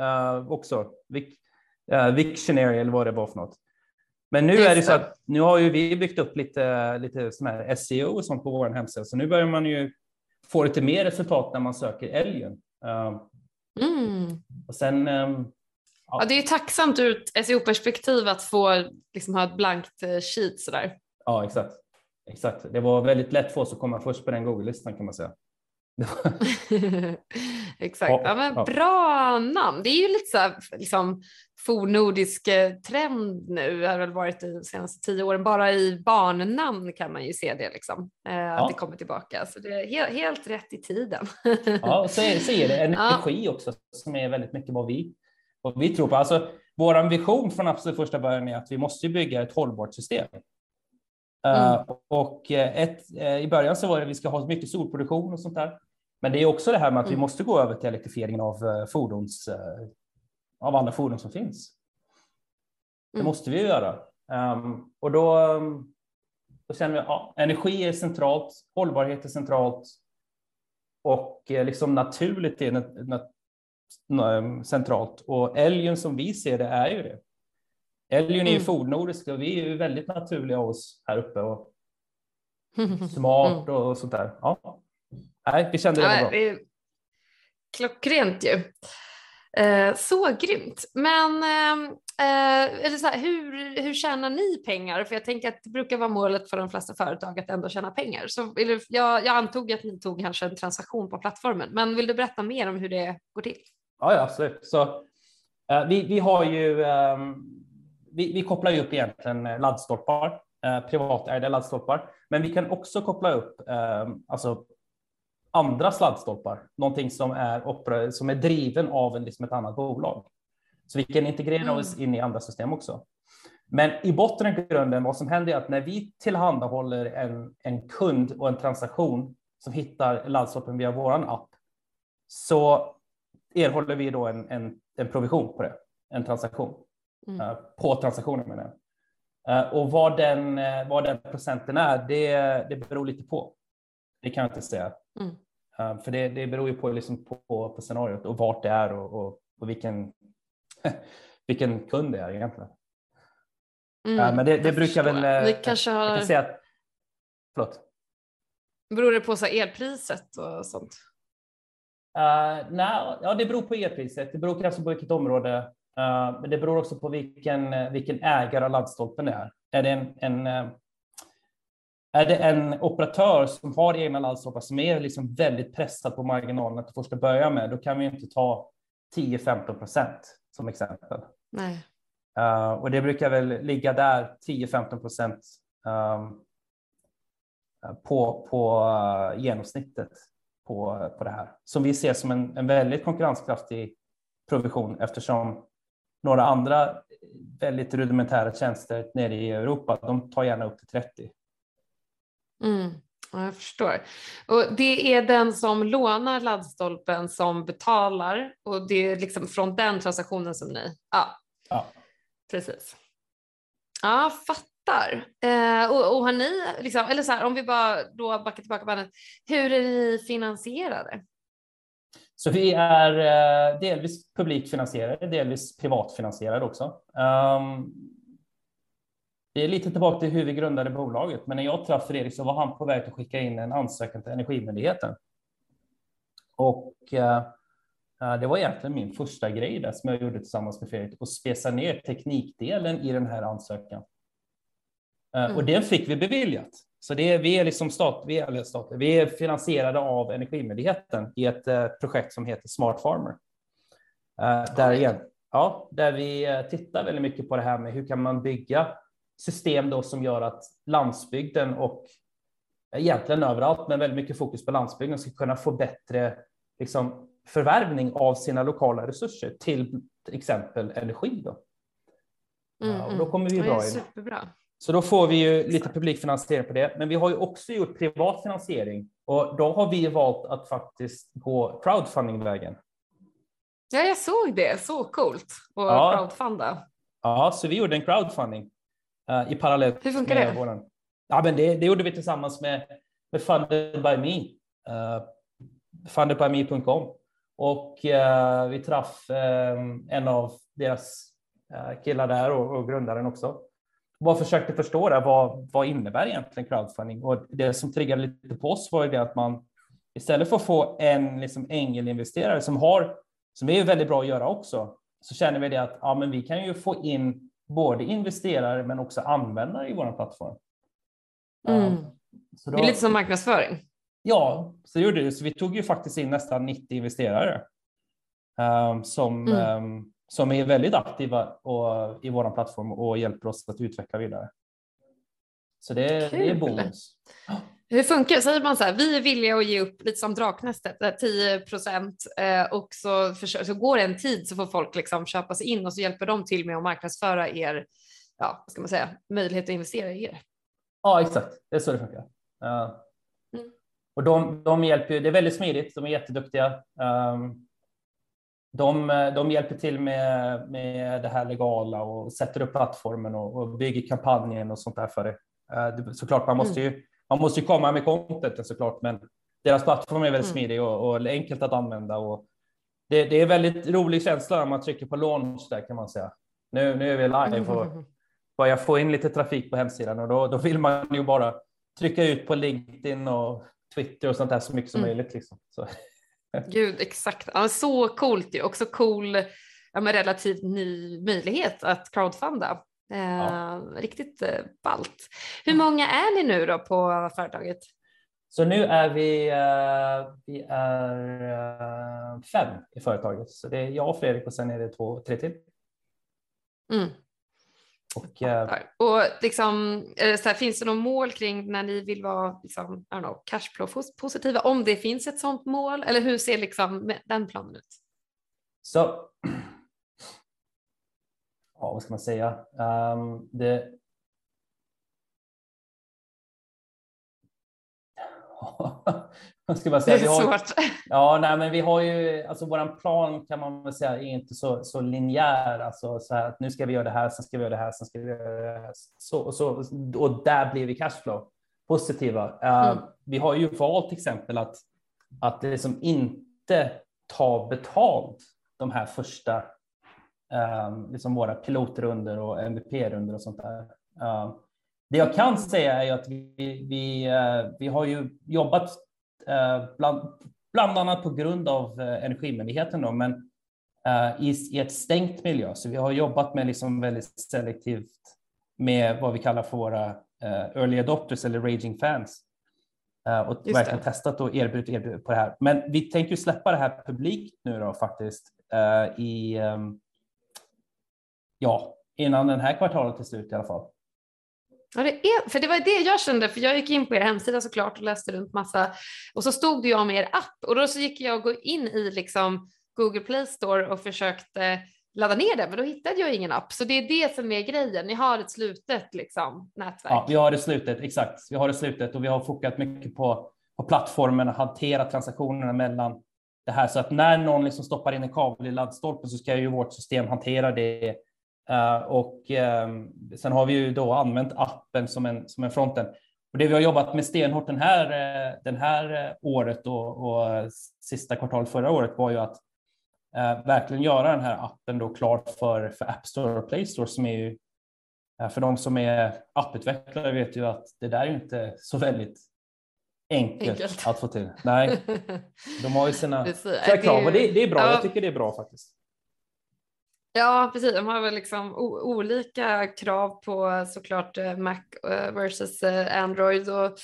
uh, också. Vic, uh, Victionary eller vad det var för något. Men nu Just är det så att nu har ju vi byggt upp lite, lite sån här SEO och sånt på vår hemsida, så nu börjar man ju få lite mer resultat när man söker älgen. Uh, mm. Och sen um, Ja. ja. det är tacksamt ur ett SEO-perspektiv att få liksom, ha ett blankt eh, sheet sådär. Ja, exakt. Exakt. Det var väldigt lätt för oss att komma först på den Google-listan kan man säga. Exakt. Ja, men ja. Bra namn. Det är ju lite så här, liksom, fornordisk eh, trend nu, Det har väl varit de senaste tio åren. Bara i barnnamn kan man ju se det, liksom, eh, ja. att det kommer tillbaka. Så det är helt, helt rätt i tiden. ja, så är, så är det energi också, som är väldigt mycket vad vi vad vi tror på. Alltså, vår vision från absolut första början är att vi måste bygga ett hållbart system. Eh, mm. Uh, och ett, uh, i början så var det att vi ska ha mycket solproduktion och sånt där. Men det är också det här med att mm. vi måste gå över till elektrifieringen av uh, fordons, av alla fordon som finns. Det mm. måste vi göra. Um, och då, um, då känner vi att ja, energi är centralt, hållbarhet är centralt och liksom naturligt är nat centralt. Och älgen som vi ser det är ju det. Älgen är ju mm. fornnordisk och vi är ju väldigt naturliga av oss här uppe. Och smart och sånt där. Ja. Nej, vi kände det var bra. Klockrent ju. Eh, så grymt. Men ehm, eh, eller så här, hur, hur tjänar ni pengar? För jag tänker att det brukar vara målet för de flesta företag att ändå tjäna pengar. Så eller, jag, jag antog att ni tog kanske en transaktion på plattformen, men vill du berätta mer om hur det går till? Ja, ja absolut. Så, eh, vi, vi har ju, ehm, vi, vi kopplar ju upp egentligen laddstolpar, eh, privatägda laddstolpar, men vi kan också koppla upp ehm, alltså andra sladdstolpar, någonting som är, som är driven av en, liksom ett annat bolag. Så vi kan integrera mm. oss in i andra system också. Men i botten och grunden, vad som händer är att när vi tillhandahåller en, en kund och en transaktion som hittar laddstolpen via vår app, så erhåller vi då en, en, en provision på det, en transaktion. Mm. Uh, på transaktionen menar jag. Uh, och vad den, uh, vad den procenten är, det, det beror lite på. Det kan jag inte säga. Mm. Uh, för det, det beror ju på, liksom på, på scenariot och vart det är och, och, och vilken, vilken kund det är egentligen. Mm, uh, men det, det brukar väl... Ni uh, kanske har... Jag kan säga att, förlåt. Beror det på så elpriset och sånt? Uh, nej, ja, det beror på elpriset. Det beror kanske på vilket område. Uh, men det beror också på vilken, vilken ägare av laddstolpen det är. Är det en, en är det en operatör som har egna laddstolpar som är liksom väldigt pressad på marginalerna till första början med, då kan vi inte ta 10-15 procent som exempel. Nej. Uh, och det brukar väl ligga där 10-15 procent um, på, på uh, genomsnittet på, på det här som vi ser som en, en väldigt konkurrenskraftig provision eftersom några andra väldigt rudimentära tjänster nere i Europa, de tar gärna upp till 30. Mm. jag förstår. Och det är den som lånar laddstolpen som betalar och det är liksom från den transaktionen som ni... Ja, ja. precis. Ja, fattar. Eh, och, och, har ni, liksom, eller så här, om vi bara då backar tillbaka bandet, hur är ni finansierade? Så vi är eh, delvis publikfinansierade, delvis privatfinansierade också. Um, det är lite tillbaka till hur vi grundade bolaget, men när jag träffade Fredrik så var han på väg att skicka in en ansökan till Energimyndigheten. Och eh, eh, det var egentligen min första grej där som jag gjorde tillsammans med Fredrik och spesa ner teknikdelen i den här ansökan. Eh, mm. Och den fick vi beviljat. Så det är, vi är liksom stat, vi är, stat, vi är finansierade av Energimyndigheten i ett eh, projekt som heter Smart Farmer. Eh, där, igen, ja, där vi eh, tittar väldigt mycket på det här med hur kan man bygga system då som gör att landsbygden och egentligen överallt, men väldigt mycket fokus på landsbygden ska kunna få bättre liksom, förvärvning av sina lokala resurser till, exempel energi. Då. Mm, och då mm. kommer vi bra in. Superbra. Så då får vi ju lite publikfinansiering på det. Men vi har ju också gjort privat finansiering och då har vi valt att faktiskt gå crowdfunding-vägen. Ja, jag såg det. Så coolt att ja. crowdfunda. Ja, så vi gjorde en crowdfunding i parallellt Hur funkar det? Våran. Ja, men det, det gjorde vi tillsammans med, med Funded by Me, uh, fundedbyme.com. Och uh, vi träff um, en av deras uh, killar där och, och grundaren också. Bara försökte förstå det, vad, vad innebär egentligen crowdfunding? Och det som triggade lite på oss var ju det att man istället för att få en liksom, ängelinvesterare som har, som är väldigt bra att göra också, så känner vi det att ja, men vi kan ju få in både investerare men också användare i vår plattform. Mm. Då, det är lite som marknadsföring. Ja, så gjorde det. Så vi tog ju faktiskt in nästan 90 investerare um, som, mm. um, som är väldigt aktiva och, i vår plattform och hjälper oss att utveckla vidare. Så det, det är bonus. Hur funkar det? Säger man så här, vi är villiga att ge upp lite som Draknästet, 10 procent eh, och så, för, så går det en tid så får folk liksom köpa sig in och så hjälper de till med att marknadsföra er, ja, vad ska man säga, möjlighet att investera i er. Ja, exakt. Det är så det funkar. Uh, mm. Och de, de hjälper, det är väldigt smidigt, de är jätteduktiga. Um, de, de hjälper till med, med det här legala och sätter upp plattformen och, och bygger kampanjen och sånt där för det. Uh, såklart, man måste ju mm man måste ju komma med contenten såklart, men deras plattform är väldigt mm. smidig och, och, enkelt att använda. Och det, det är väldigt rolig känsla när man trycker på launch där kan man säga. Nu, nu är vi live och börjar få in lite trafik på hemsidan och då, då vill man ju bara trycka ut på LinkedIn och Twitter och sånt där så mycket som mm. möjligt. Liksom. Så. Gud, exakt. Ja, så coolt ju. Också cool, ja, relativt ny möjlighet att crowdfunda. Eh, ja. Riktigt eh, ballt. Hur många är ni nu då på företaget? Så nu är vi, uh, vi är fem i företaget. Så det är jag och Fredrik och sen är det två, tre till. Mm. Och, och liksom, så här, finns det något mål kring när ni vill vara liksom, know, cashflow positiva? Om det finns ett sådant mål eller hur ser liksom den planen ut? Så, ja, vad ska man säga? Um, det, ska man säga? Det är svårt. Ja, nej, men vi har ju, alltså våran plan kan man väl säga är inte så, så linjär, alltså så här att nu ska vi göra det här, sen ska vi göra det här, sen ska vi göra det här. Så, så, och där blir vi cashflow positiva. Uh, mm. Vi har ju valt till exempel att, att det som inte tar betalt de här första, um, liksom våra pilotrunder och MVP-runder och sånt där. Uh, det jag kan säga är att vi, vi, uh, vi har ju jobbat Eh, bland, bland annat på grund av eh, Energimyndigheten, då, men i, i ett stängt miljö. Så vi har jobbat med liksom väldigt selektivt med vad vi kallar för våra early adopters eller raging fans. och Just verkligen det. testat och erbjudit, erbjudit på det här. Men vi tänker släppa det här publikt nu då faktiskt i ehm, ja, innan den här kvartalet är slut i alla fall. Ja, det är, för det var det jag kände, för jag gick in på er hemsida såklart och läste runt massa och så stod det ju om er app och då så gick jag in i liksom Google Play Store och försökte ladda ner den, men då hittade jag ingen app. Så det är det som är grejen. Ni har ett slutet liksom, nätverk. Ja, vi har det slutet, exakt. Vi har det slutet och vi har fokat mycket på, på plattformen och hantera transaktionerna mellan det här så att när någon liksom stoppar in en kabel i laddstolpen så ska ju vårt system hantera det och uh, sen har vi ju då använt appen som en, som en fronten. Och det vi har jobbat med stenhårt den här, uh, den här året och, och sista kvartalet förra året var ju att verkligen göra den här appen då klar för, för App Store och Play Store som är ju för de som är apputvecklare vet ju att det där är ju inte så väldigt enkelt, enkelt. att få till. Nej, de har ju sina, sina krav och det, det är bra. Jag tycker det är bra faktiskt. Ja, precis. De har väl liksom olika krav på såklart eh, Mac eh, versus eh, Android och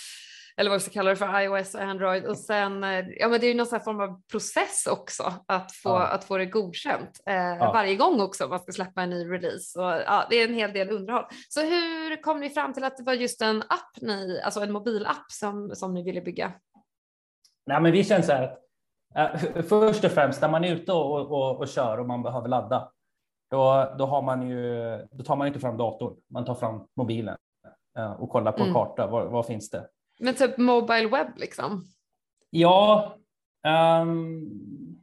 eller vad vi ska kalla det för, iOS och Android. Och sen, ja men det är ju någon form av process också att få, ja. att få det godkänt eh, ja. varje gång också man ska släppa en ny release. Och, ja, det är en hel del underhåll. Så hur kom ni fram till att det var just en app, ni, alltså en mobilapp som, som ni ville bygga? Nej, men vi känner så här att eh, först och främst när man är ute och, och, och kör och man behöver ladda då, då, har man ju, då tar man inte fram datorn, man tar fram mobilen eh, och kollar på en mm. karta. Vad, vad, finns det? Men typ Mobile Web liksom? Ja. Um,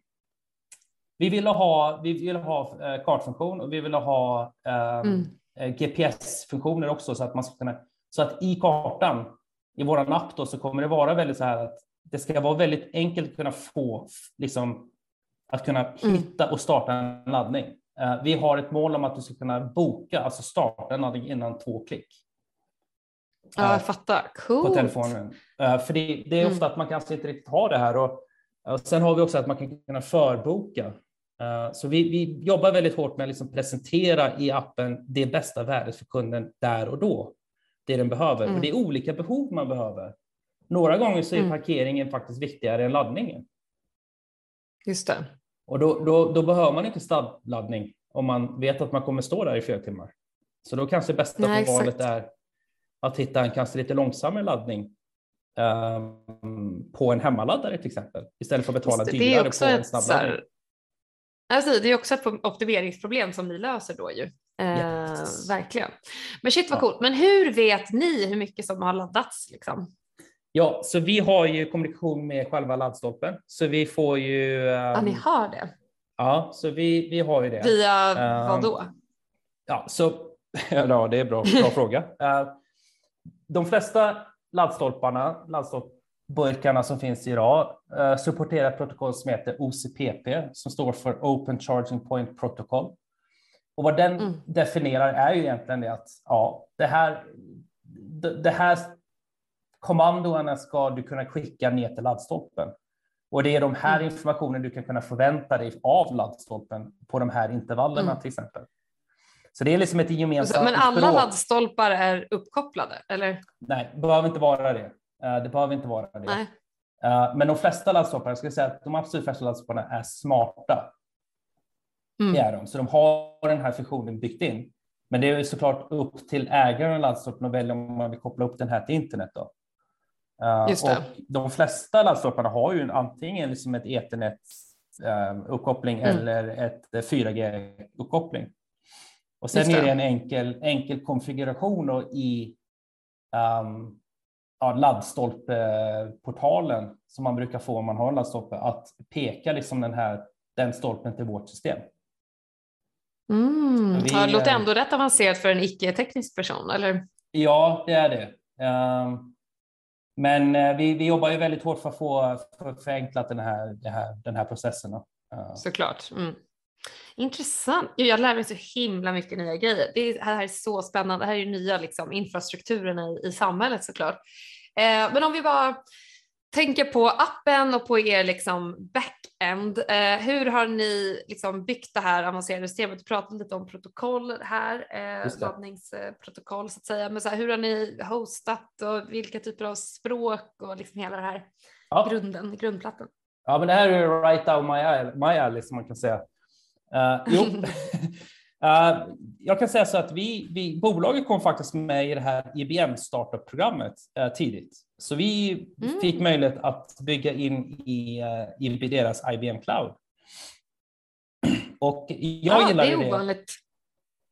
vi ville ha, vi ville ha uh, kartfunktion och vi ville ha um, mm. Eh, GPS-funktioner också så att man ska kunna, så att i kartan i våran app då så kommer det vara väldigt så här att det ska vara väldigt enkelt att kunna få liksom att kunna mm. hitta och starta en laddning. Eh, vi har ett mål om att du ska kunna boka, alltså starta en laddning innan två klick. Ja, jag eh, fattar. Coolt. På telefonen. Eh, för det, det är ofta mm. att man kanske inte riktigt har det här. Och, och sen har vi också att man kan kunna förboka. Så vi, vi jobbar väldigt hårt med att liksom presentera i appen det bästa värdet för kunden där och då. Det den behöver. Mm. För det är olika behov man behöver. Några gånger så är mm. parkeringen faktiskt viktigare än laddningen. Just det. Och då, då, då behöver man inte snabbladdning om man vet att man kommer stå där i flera timmar. Så då kanske bästa Nej, valet är att hitta en kanske lite långsammare laddning um, på en hemmaladdare till exempel, istället för att betala det, dyrare det på en snabbladdning. Alltså, det är också ett optimeringsproblem som ni löser då ju. Yes. verkligen. Men shit vad ja. coolt. Men hur vet ni hur mycket som har laddats? Liksom? Ja, så vi har ju kommunikation med själva laddstolpen, så vi får ju. Um, ja, ni har det. Ja, så vi, vi har ju det. Via um, vad då? Ja, så ja, det är bra, bra fråga. Uh, de flesta laddstolparna, laddstolpburkarna som finns idag, uh, supporterar ett protokoll som heter OCPP, som står för Open Charging Point Protocol. Och vad den mm. definierar är ju egentligen det att ja, det här, det, det här kommandona ska du kunna skicka ner till laddstolpen. Och det är de här mm. informationen du kan kunna förvänta dig av laddstolpen på de här intervallerna mm. till exempel. Så det är liksom ett gemensamt Men alla språk. laddstolpar är uppkopplade, eller? Nej, det behöver inte vara det. Eh, det behöver inte vara det. Nej. Eh, men de flesta laddstolpar, jag skulle säga att de absolut flesta laddstolparna är smarta. Mm. Det är de, så de har den här funktionen byggt in. Men det är såklart upp till ägaren av laddstolpen att välja om man vill koppla upp den här till internet. Då. Uh, och de flesta laddstolparna har ju antingen liksom ett ethernet-uppkoppling uh, mm. eller ett 4G-uppkoppling. Och sen är det en enkel, enkel konfiguration i um, ja, laddstolpeportalen som man brukar få om man har en laddstolpe, att peka liksom den, här, den stolpen till vårt system. Mm. Vi, ja, det låter ändå rätt avancerat för en icke-teknisk person, eller? Ja, det är det. Um, men eh, vi, vi jobbar ju väldigt hårt för att få för förenklat den här, den här, den här processen. Såklart. Mm. Intressant. Jag lär mig så himla mycket nya grejer. Det här är så spännande. Det här är ju nya liksom, infrastrukturen i, i samhället såklart. Eh, men om vi bara tänker på appen och på er liksom, backend. Eh, hur har ni liksom, byggt det här avancerade systemet? Du pratade lite om protokoll här, eh, laddningsprotokoll så att säga. Men så här, hur har ni hostat och vilka typer av språk och liksom hela det här ja. grunden, grundplattan? Ja, men det här är right out my, my alley som man kan säga. Uh, jo. uh, jag kan säga så att vi, vi, bolaget kom faktiskt med i det här IBM startup-programmet uh, tidigt. Så vi mm. fick möjlighet att bygga in i, uh, i deras IBM Cloud. Och jag ja, gillar det. är ovanligt.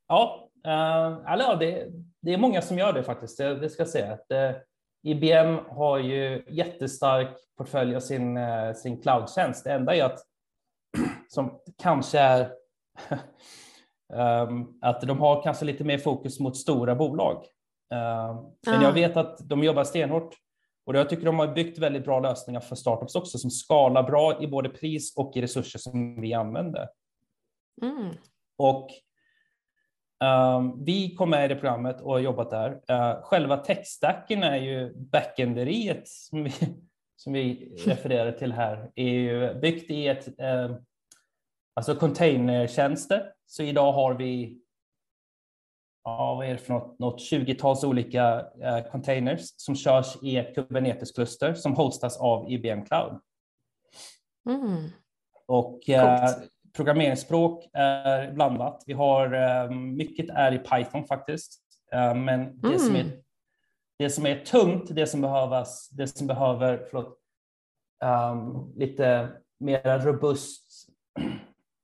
Ja, uh, alltså, det, det är många som gör det faktiskt, det, det ska jag säga. Att, IBM har ju jättestark portfölj av sin, sin cloudtjänst. Det enda är att som kanske är att de har kanske lite mer fokus mot stora bolag. Uh, men jag vet att de jobbar stenhårt och jag tycker de har byggt väldigt bra lösningar för startups också som skalar bra i både pris och i resurser som vi använder. Mm. Och um, vi kom med i det programmet och har jobbat där. Uh, själva techstacken är ju backenderiet som vi, som vi refererar till här, är ju byggt i ett uh, Alltså containertjänster. Så idag har vi ja, vad är det för något, något 20-tals olika uh, containers som körs i ett Kubernetes-kluster som hostas av IBM Cloud. Mm. Och uh, programmeringsspråk är blandat. Vi har uh, mycket är i Python faktiskt, men mm. det, som är, det som är tungt, det som behövas, det som behöver förlåt, um, lite mer robust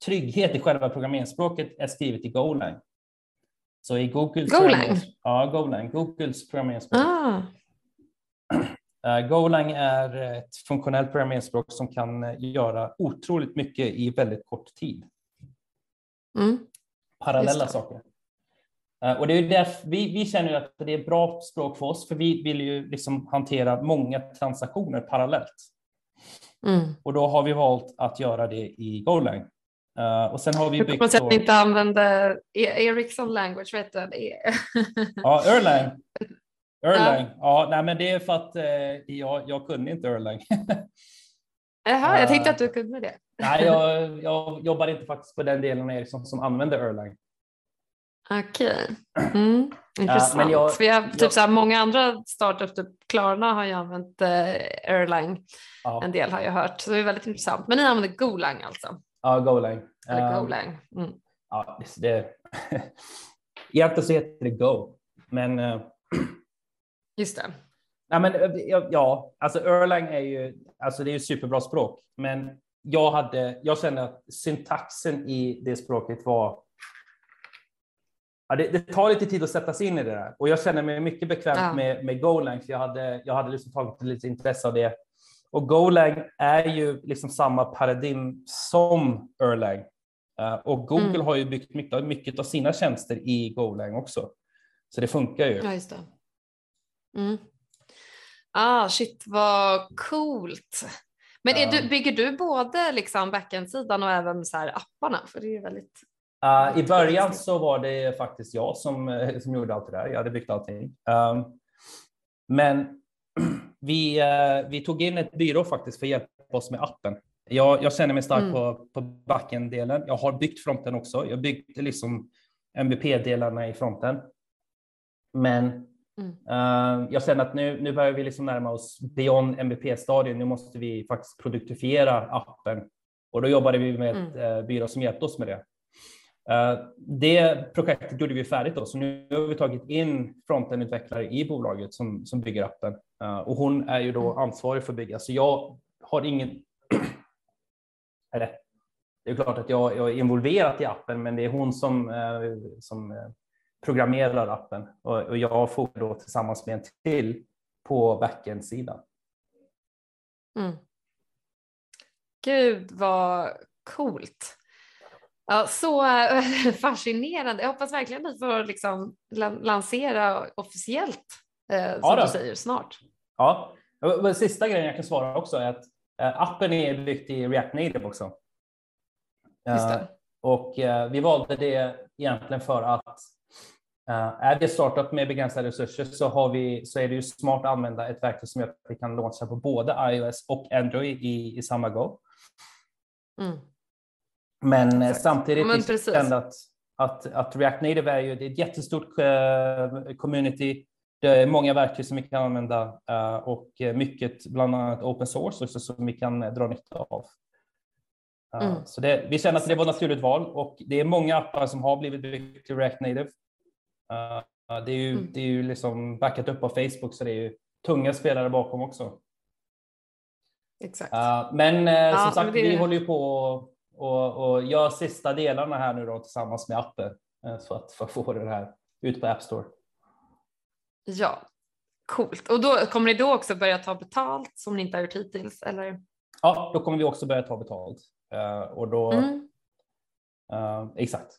trygghet i själva programmeringsspråket är skrivet i Golang. Så i Googles, Golang? Ja, Golang, Googles programmeringsspråk. Ah. Uh, Golang är ett funktionellt programmeringsspråk som kan eh, göra otroligt mycket i väldigt kort tid. Mm. Parallella saker. Uh, och det är därför vi, vi känner att det är ett bra språk för oss, för vi vill ju liksom hantera många transaktioner parallellt. Mm. Och då har vi valt att göra det i Golang. Uh, och sen har vi byggt... På sätt inte använder e- Ericsson language, vet du? ja, Erlang. Erlang. Ja. ja, nej, men det är för att uh, jag, jag kunde inte Erlang. Jaha, jag tänkte att du kunde det. nej, jag, jag jobbar inte faktiskt på den delen av Ericsson som använder Erlang. Okej, okay. mm, intressant. Ja, jag, För jag, typ jag, så här, många andra startups, typ Klarna har ju använt uh, Erlang. Ja. En del har jag hört, så det är väldigt intressant. Men ni använder Golang alltså? Ja, Golang. Eller Golang. Mm. Ja, det, egentligen så heter det Go, men. Eh, Just det. Ja, men, eh, ja, alltså Erlang är ju, alltså det är ju superbra språk, men jag hade, jag kände att syntaxen i det språket var Ja, det, det, tar lite tid att sätta sig in i det där och jag känner mig mycket bekväm ja. med, med Golang för jag hade, jag hade liksom tagit lite intresse av det och Golang är ju liksom samma paradigm som Erlang. Uh, och Google mm. har ju byggt mycket, mycket av sina tjänster i Golang också. Så det funkar ju. Ja, just det. Mm. Ah, shit vad coolt. Men är du, bygger du både liksom backend-sidan och även så apparna? För det är väldigt... Uh, I början så var det faktiskt jag som, som gjorde allt det där. Jag hade byggt allting. Um, men vi, eh, vi tog in ett byrå faktiskt för att hjälpa oss med appen. Jag, jag känner mig stark mm. på, på backend-delen. Jag har byggt fronten också. Jag byggde liksom MVP-delarna i fronten. Men mm. uh, jag känner att nu, nu börjar vi liksom närma oss beyond MVP-stadion. Nu måste vi faktiskt produktifiera appen och då jobbade vi med ett mm. uh, byrå som hjälpte oss med det. Det projektet gjorde vi färdigt då, så nu har vi tagit in frontendutvecklare i bolaget som, som bygger appen och hon är ju då mm. ansvarig för bygga. Så jag har ingen eller det är klart att jag, jag, är involverad i appen, men det är hon som, eh, som eh, programmerar appen och, och jag får då tillsammans med en till på backend-sidan. Mm. Gud vad coolt. Ja, så fascinerande. Jag hoppas verkligen att ni får liksom lansera officiellt äh, som ja, du säger snart. Ja, och sista grejen jag kan svara också är att äh, appen är byggt i React Native också. Uh, och uh, vi valde det egentligen för att är det startup med begränsade resurser så, har vi, så är det ju smart att använda ett verktyg som gör att vi kan launcha på både iOS och Android i, i samma go. Mm. Men Exakt. samtidigt Men att, att, att React Native är ju det är ett jättestort community. Det är många verktyg som vi kan använda och mycket, bland annat open source också, som vi kan dra nytta av. Mm. Så det, vi känner att det var ett naturligt val och det är många appar som har blivit byggt till React Native. det är ju, mm. det är ju liksom backat upp av Facebook så det är ju tunga spelare bakom också. Exakt. men eh, ja, som sagt, men det... vi håller ju på och, och gör sista delarna här nu då tillsammans med appen eh, så att för att få det här ut på App Store. Ja, coolt. Och då kommer ni då också börja ta betalt som ni inte har gjort hittills? Eller? Ja, då kommer vi också börja ta betalt. Uh, och då, mm. uh, exakt,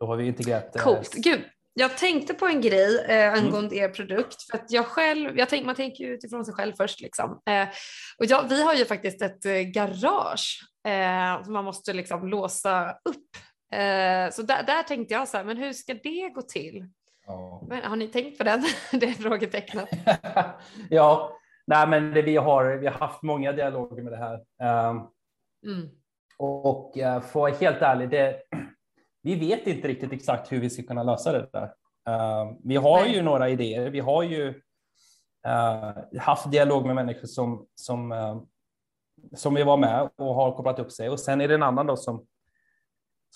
då har vi integrerat. Uh, Coolt. Gud, jag tänkte på en grej eh, mm. angående mm. er produkt. För att jag själv, jag tänk, man tänker ju utifrån sig själv först. Liksom. Eh, och jag, vi har ju faktiskt ett eh, garage eh, som man måste liksom låsa upp. Eh, så där, där, tänkte jag så här, men hur ska det gå till? Ja. Men, har ni tänkt på den? det är frågetecknet. ja, nej, men det, vi, har, vi har haft många dialoger med det här. Um, mm. Och uh, för att vara helt ärlig, det, vi vet inte riktigt exakt hur vi ska kunna lösa det där. Uh, vi har Nej. ju några idéer. Vi har ju uh, haft dialog med människor som, som, uh, som vi var med och har kopplat upp sig. Och sen är det en annan då som,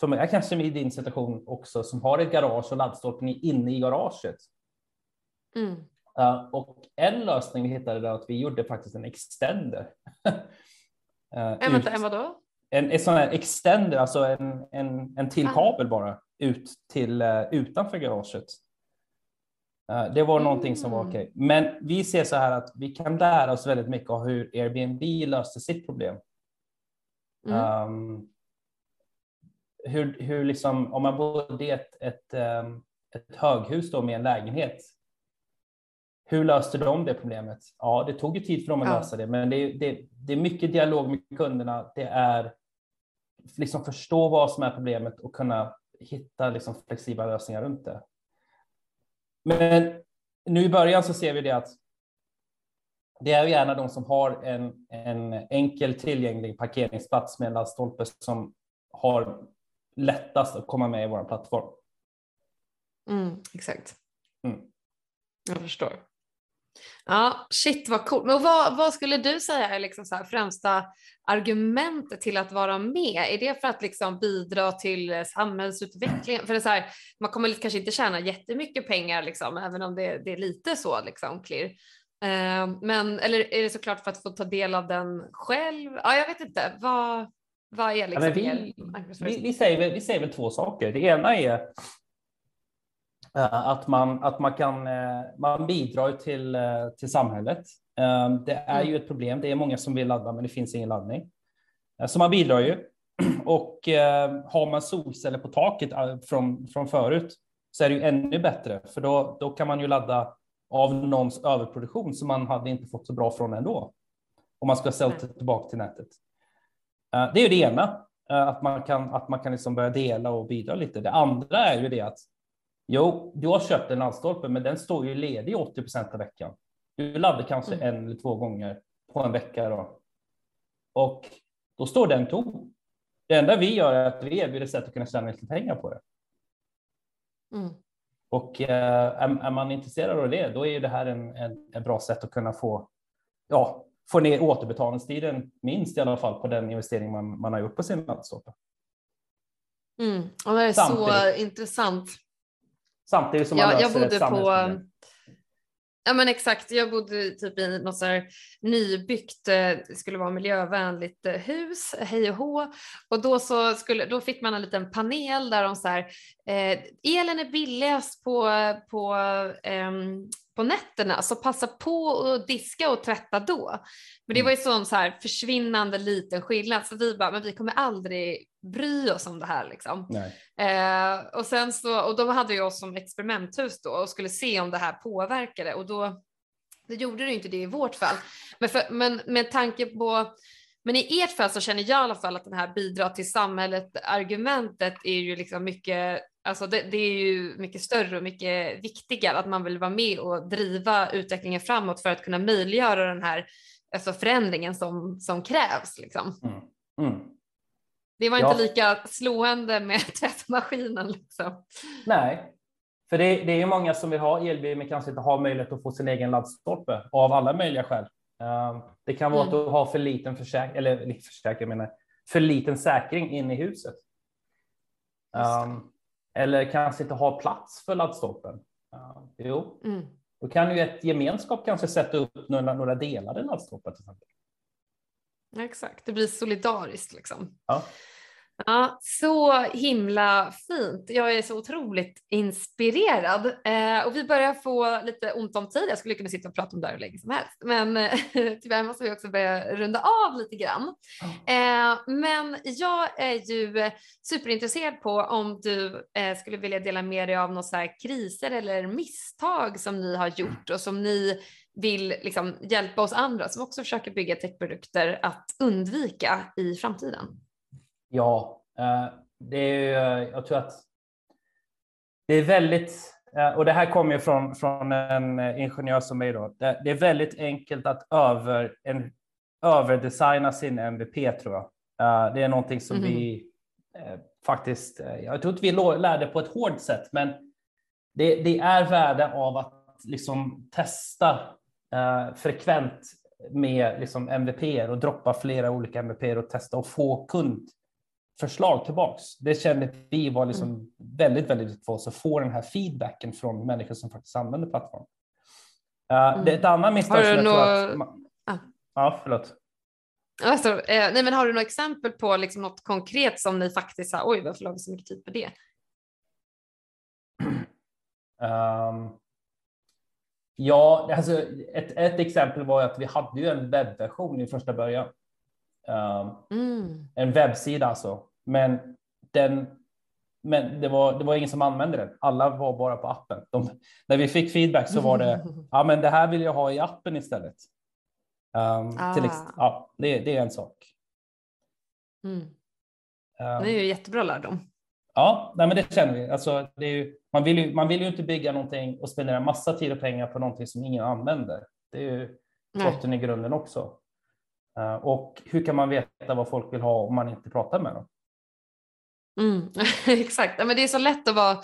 som är kanske i din situation också, som har ett garage och laddstolpen inne i garaget. Mm. Uh, och en lösning vi hittade där att vi gjorde faktiskt en extender. uh, en, vänta, en vadå? en, en sån här extender, alltså en, en, en till ah. kabel bara ut till uh, utanför garaget. Det var mm. någonting som var okej. Okay. Men vi ser så här att vi kan lära oss väldigt mycket av hur Airbnb löste sitt problem. Mm. Um, hur, hur liksom, om man bodde i ett, ett, um, ett höghus då med en lägenhet, hur löste de det problemet? Ja, det tog ju tid för dem att ja. lösa det, men det, det, det är mycket dialog med kunderna. Det är liksom förstå vad som är problemet och kunna hitta liksom flexibla lösningar runt det. Men nu i början så ser vi det att det är gärna de som har en, en enkel tillgänglig parkeringsplats med en laddstolpe som har lättast att komma med i vår plattform. Mm, exakt. Mm. Jag förstår. Ja, shit vad coolt. Men vad, vad skulle du säga är liksom så här främsta argumentet till att vara med? Är det för att liksom bidra till samhällsutvecklingen? För det är så här, man kommer kanske inte tjäna jättemycket pengar, liksom, även om det, det är lite så liksom, clear. Uh, men, eller är det såklart för att få ta del av den själv? Ja, jag vet inte. Vad, vad är liksom ja, vi, vi, vi, säger, vi säger väl två saker. Det ena är Eh, att man, att man kan eh, man bidrar till, eh, till samhället. Det är ju mm. ett problem. Det är många som vill ladda, men det finns ingen laddning. Så man bidrar ju. Och har man solceller på taket från, från förut så är det ju ännu bättre, för då, då kan man ju ladda av någons överproduktion som man hade inte fått så bra från ändå. Om man ska sälja tillbaka till nätet. Det är ju det ena, att man kan, att man kan liksom börja dela och bidra lite. Det andra är ju det att Jo, du har köpt en laddstolpe, men den står ju ledig 80 procent av veckan. Du laddar kanske Mm. en eller två gånger på en vecka. Då. Och då står den tom. Det enda vi gör är att vi erbjuder sätt att kunna tjäna lite pengar på det. Mm. Och eh, är, är man intresserad av det, då är ju det här en, en, en bra sätt att kunna få, ja, få ner återbetalningstiden minst i alla fall på den investering man, man har gjort på sin laddstolpe. Mm. Och det är så Samtidigt. intressant. Samtidigt som man Ja, jag löser ett bodde på, samhällsproblem. Ja men exakt, jag bodde typ i något så här nybyggt, eh, det skulle vara miljövänligt eh, hus, hej och hå. Och då, så skulle, då fick man en liten panel där de så här, eh, elen är billigast på, på, ehm, på nätterna, så passa på att diska och tvätta då. Men det Mm. var ju sån så här försvinnande liten skillnad, så vi bara, men vi kommer aldrig bry oss om det här liksom. Eh, och, sen så, och de hade ju oss som experimenthus då och skulle se om det här påverkade och då det gjorde det inte det i vårt fall. Men, för, men med tanke på men i ert fall så känner jag i alla fall att den här bidrar till samhället argumentet är ju liksom mycket, alltså det, det är ju mycket större och mycket viktigare att man vill vara med och driva utvecklingen framåt för att kunna möjliggöra den här alltså förändringen som, som krävs. Liksom. Mm. Mm. Det var Ja. inte lika slående med tvättmaskinen. Liksom. Nej, för det, det är ju många som vill ha elbil men kanske inte har möjlighet att få sin egen laddstolpe av alla möjliga skäl. Eh, Det kan vara Mm. att du har för liten försäkring, eller försäkring, menar, för liten säkring in i huset. Um, eller kanske inte ha plats för laddstolpen. Uh, jo, Mm. då kan ju ett gemenskap kanske sätta upp några, några delade laddstolpar till exempel. Exakt, det blir solidariskt liksom. Ja. Ja, så himla fint. Jag är så otroligt inspirerad eh, och vi börjar få lite ont om tid. Jag skulle kunna sitta och prata om det här hur länge som helst, men eh, tyvärr måste vi också börja runda av lite grann. Eh, men jag är ju superintresserad på om du eh, skulle vilja dela med dig av några kriser eller misstag som ni har gjort och som ni vill liksom hjälpa oss andra som också försöker bygga techprodukter att undvika i framtiden. Ja, eh, det är ju, jag tror att det är väldigt, eh, och det här kommer ju från, från en eh, ingenjör som mig då, det, är väldigt enkelt att över, en, överdesigna sin MVP tror jag. Eh, Det är någonting som Mhm. vi eh, faktiskt, eh, jag tror inte vi lärde på ett hårt sätt, men det, det är värde av att liksom testa eh, frekvent med liksom MVP och droppa flera olika MVP och testa och få kundförslag tillbaks. Det kände vi var liksom Mm. väldigt, väldigt viktigt för oss att få den här feedbacken från människor som faktiskt använder plattformen. Uh, Det är ett annat misstag Har du jag tror nå- att... man- Ah. Ja, förlåt. Alltså, eh, nej, men har du några exempel på liksom något konkret som ni faktiskt sa, oj varför la vi så mycket tid på det? Ehm, ja, alltså ett, ett exempel var att vi hade ju en webbversion i första början. Ehm, Mm. en webbsida alltså. Men, den, men det, var, det var ingen som använde den. Alla var bara på appen. De, när vi fick feedback så var det, ja men det här vill jag ha i appen istället. Till, ex- Ah. ja, det, det är en sak. Mm. Ehm, Det är ju jättebra lärdom. Ja, nej, men det känner vi. Alltså, ju, man, vill ju, man vill ju inte bygga någonting och spendera massa tid och pengar på någonting som ingen använder. Det är ju botten i grunden också. Eh, och hur kan man veta vad folk vill ha om man inte pratar med dem? Mm. Exakt, men det är så lätt att vara